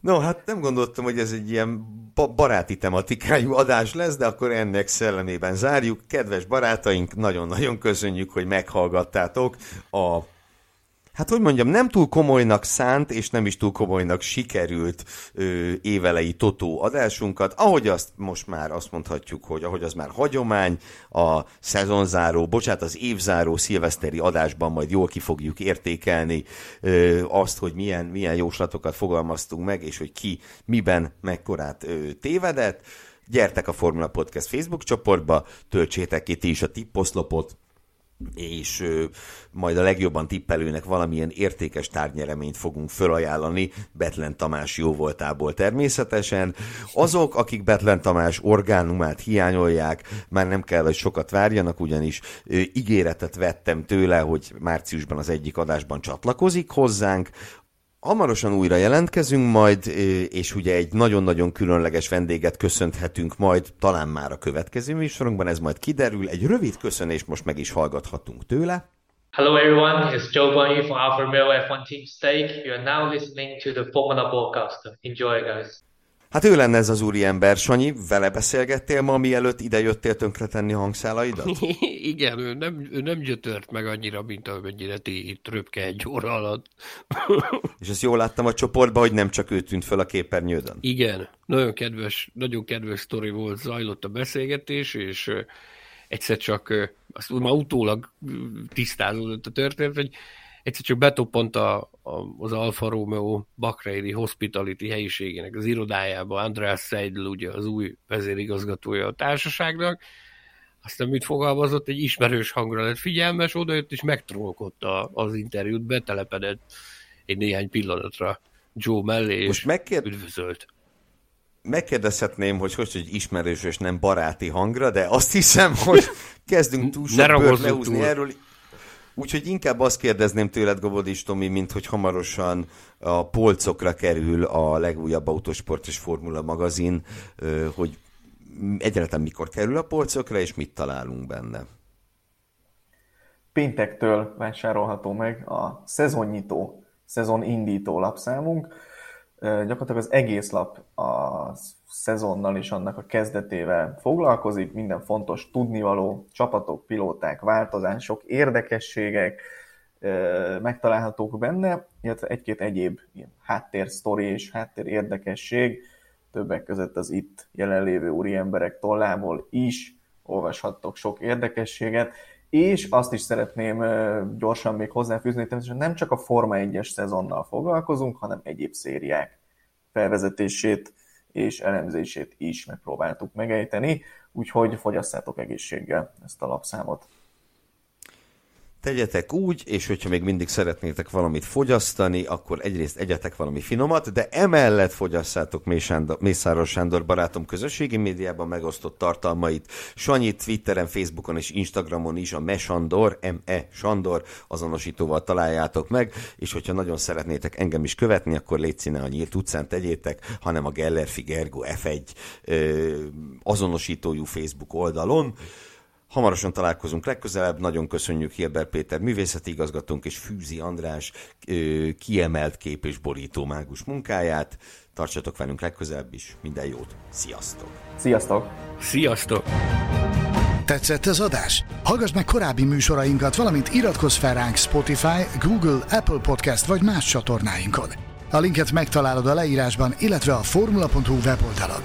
B: No, hát nem gondoltam, hogy ez egy ilyen baráti tematikájú adás lesz, de akkor ennek szellemében zárjuk. Kedves barátaink, nagyon-nagyon köszönjük, hogy meghallgattátok a hát hogy mondjam, nem túl komolynak szánt, és nem is túl komolynak sikerült ö, évelei totó adásunkat, ahogy azt most már azt mondhatjuk, hogy ahogy az már hagyomány, a szezonzáró, bocsánat, az évzáró szilveszteri adásban majd jól ki fogjuk értékelni ö, azt, hogy milyen, milyen jóslatokat fogalmaztunk meg, és hogy ki miben mekkorát ö, tévedett. Gyertek a Formula Podcast Facebook csoportba, töltsétek ki ti is a tipposzlopot, és majd a legjobban tippelőnek valamilyen értékes tárgyereményt fogunk fölajánlani Betlen Tamás jóvoltából természetesen. Azok, akik Betlen Tamás orgánumát hiányolják, már nem kell, hogy sokat várjanak, ugyanis ígéretet vettem tőle, hogy márciusban az egyik adásban csatlakozik hozzánk, Hamarosan újra jelentkezünk majd, és ugye egy nagyon-nagyon különleges vendéget köszönhetünk majd, talán már a következő műsorunkban, ez majd kiderül. Egy rövid köszönést most meg is hallgathatunk tőle.
E: Hello everyone, it's Joe Bunny from Alfa Romeo F1 Team Stake. You are now listening to the Formula Podcast. Enjoy guys!
B: Hát ő lenne ez az úriember, Sanyi, vele beszélgettél ma, mielőtt ide jöttél tönkretenni hangszálaidat?
C: Igen, ő nem, ő nem gyötört meg annyira, mint amennyire ti itt röpke egy óra alatt.
B: És ezt jól láttam a csoportban, hogy nem csak ő tűnt föl a képernyődön.
C: Igen, nagyon kedves, nagyon kedves sztori volt, zajlott a beszélgetés, és egyszer csak, azt már utólag tisztázódott a történet, hogy egyszer csak betoppant a, a, az Alfa Romeo Bakreidi Hospitality helyiségének az irodájába András Seidl, ugye az új vezérigazgatója a társaságnak, aztán mit fogalmazott, egy ismerős hangra lett figyelmes, odajött és megtrólkodta az interjút, betelepedett egy néhány pillanatra Joe mellé, Most és megkér... üdvözölt.
B: Megkérdezhetném, hogy hogy, hogy ismerős és nem baráti hangra, de azt hiszem, hogy kezdünk túl sok bőrt lehúzni erről. Úgyhogy inkább azt kérdezném tőled, Gobodis Tomi, mint hogy hamarosan a polcokra kerül a legújabb autósport és formula magazin, hogy egyáltalán mikor kerül a polcokra, és mit találunk benne.
D: Péntektől vásárolható meg a szezonnyitó, szezonindító lapszámunk. Gyakorlatilag az egész lap a szezonnal és annak a kezdetével foglalkozik, minden fontos tudnivaló, csapatok, pilóták, változások, érdekességek megtalálhatók benne, illetve egy-két egyéb háttérsztori és háttér érdekesség, többek között az itt jelenlévő úri emberek tollából is olvashattok sok érdekességet, és azt is szeretném gyorsan még hozzáfűzni, hogy nem csak a Forma 1-es szezonnal foglalkozunk, hanem egyéb szériák felvezetését és elemzését is megpróbáltuk megejteni, úgyhogy fogyasszátok egészséggel ezt a lapszámot.
B: Tegyetek úgy, és hogyha még mindig szeretnétek valamit fogyasztani, akkor egyrészt egyetek valami finomat, de emellett fogyasszátok Mészáros Sándor barátom közösségi médiában megosztott tartalmait. Sanyi Twitteren, Facebookon és Instagramon is a Mesandor, M-E Sandor azonosítóval találjátok meg, és hogyha nagyon szeretnétek engem is követni, akkor légy színe a Nyílt utcán tegyétek, hanem a Gellerfi Gergo F1 ö, azonosítójú Facebook oldalon. Hamarosan találkozunk legközelebb, nagyon köszönjük Hilbert Péter művészeti igazgatónk és Fűzi András kiemelt kép és borító mágus munkáját. Tartsatok velünk legközelebb is, minden jót, sziasztok!
D: Sziasztok!
C: Sziasztok!
A: Tetszett az adás? Hallgass meg korábbi műsorainkat, valamint iratkozz fel ránk Spotify, Google, Apple Podcast vagy más csatornáinkon. A linket megtalálod a leírásban, illetve a formula.hu weboldalon.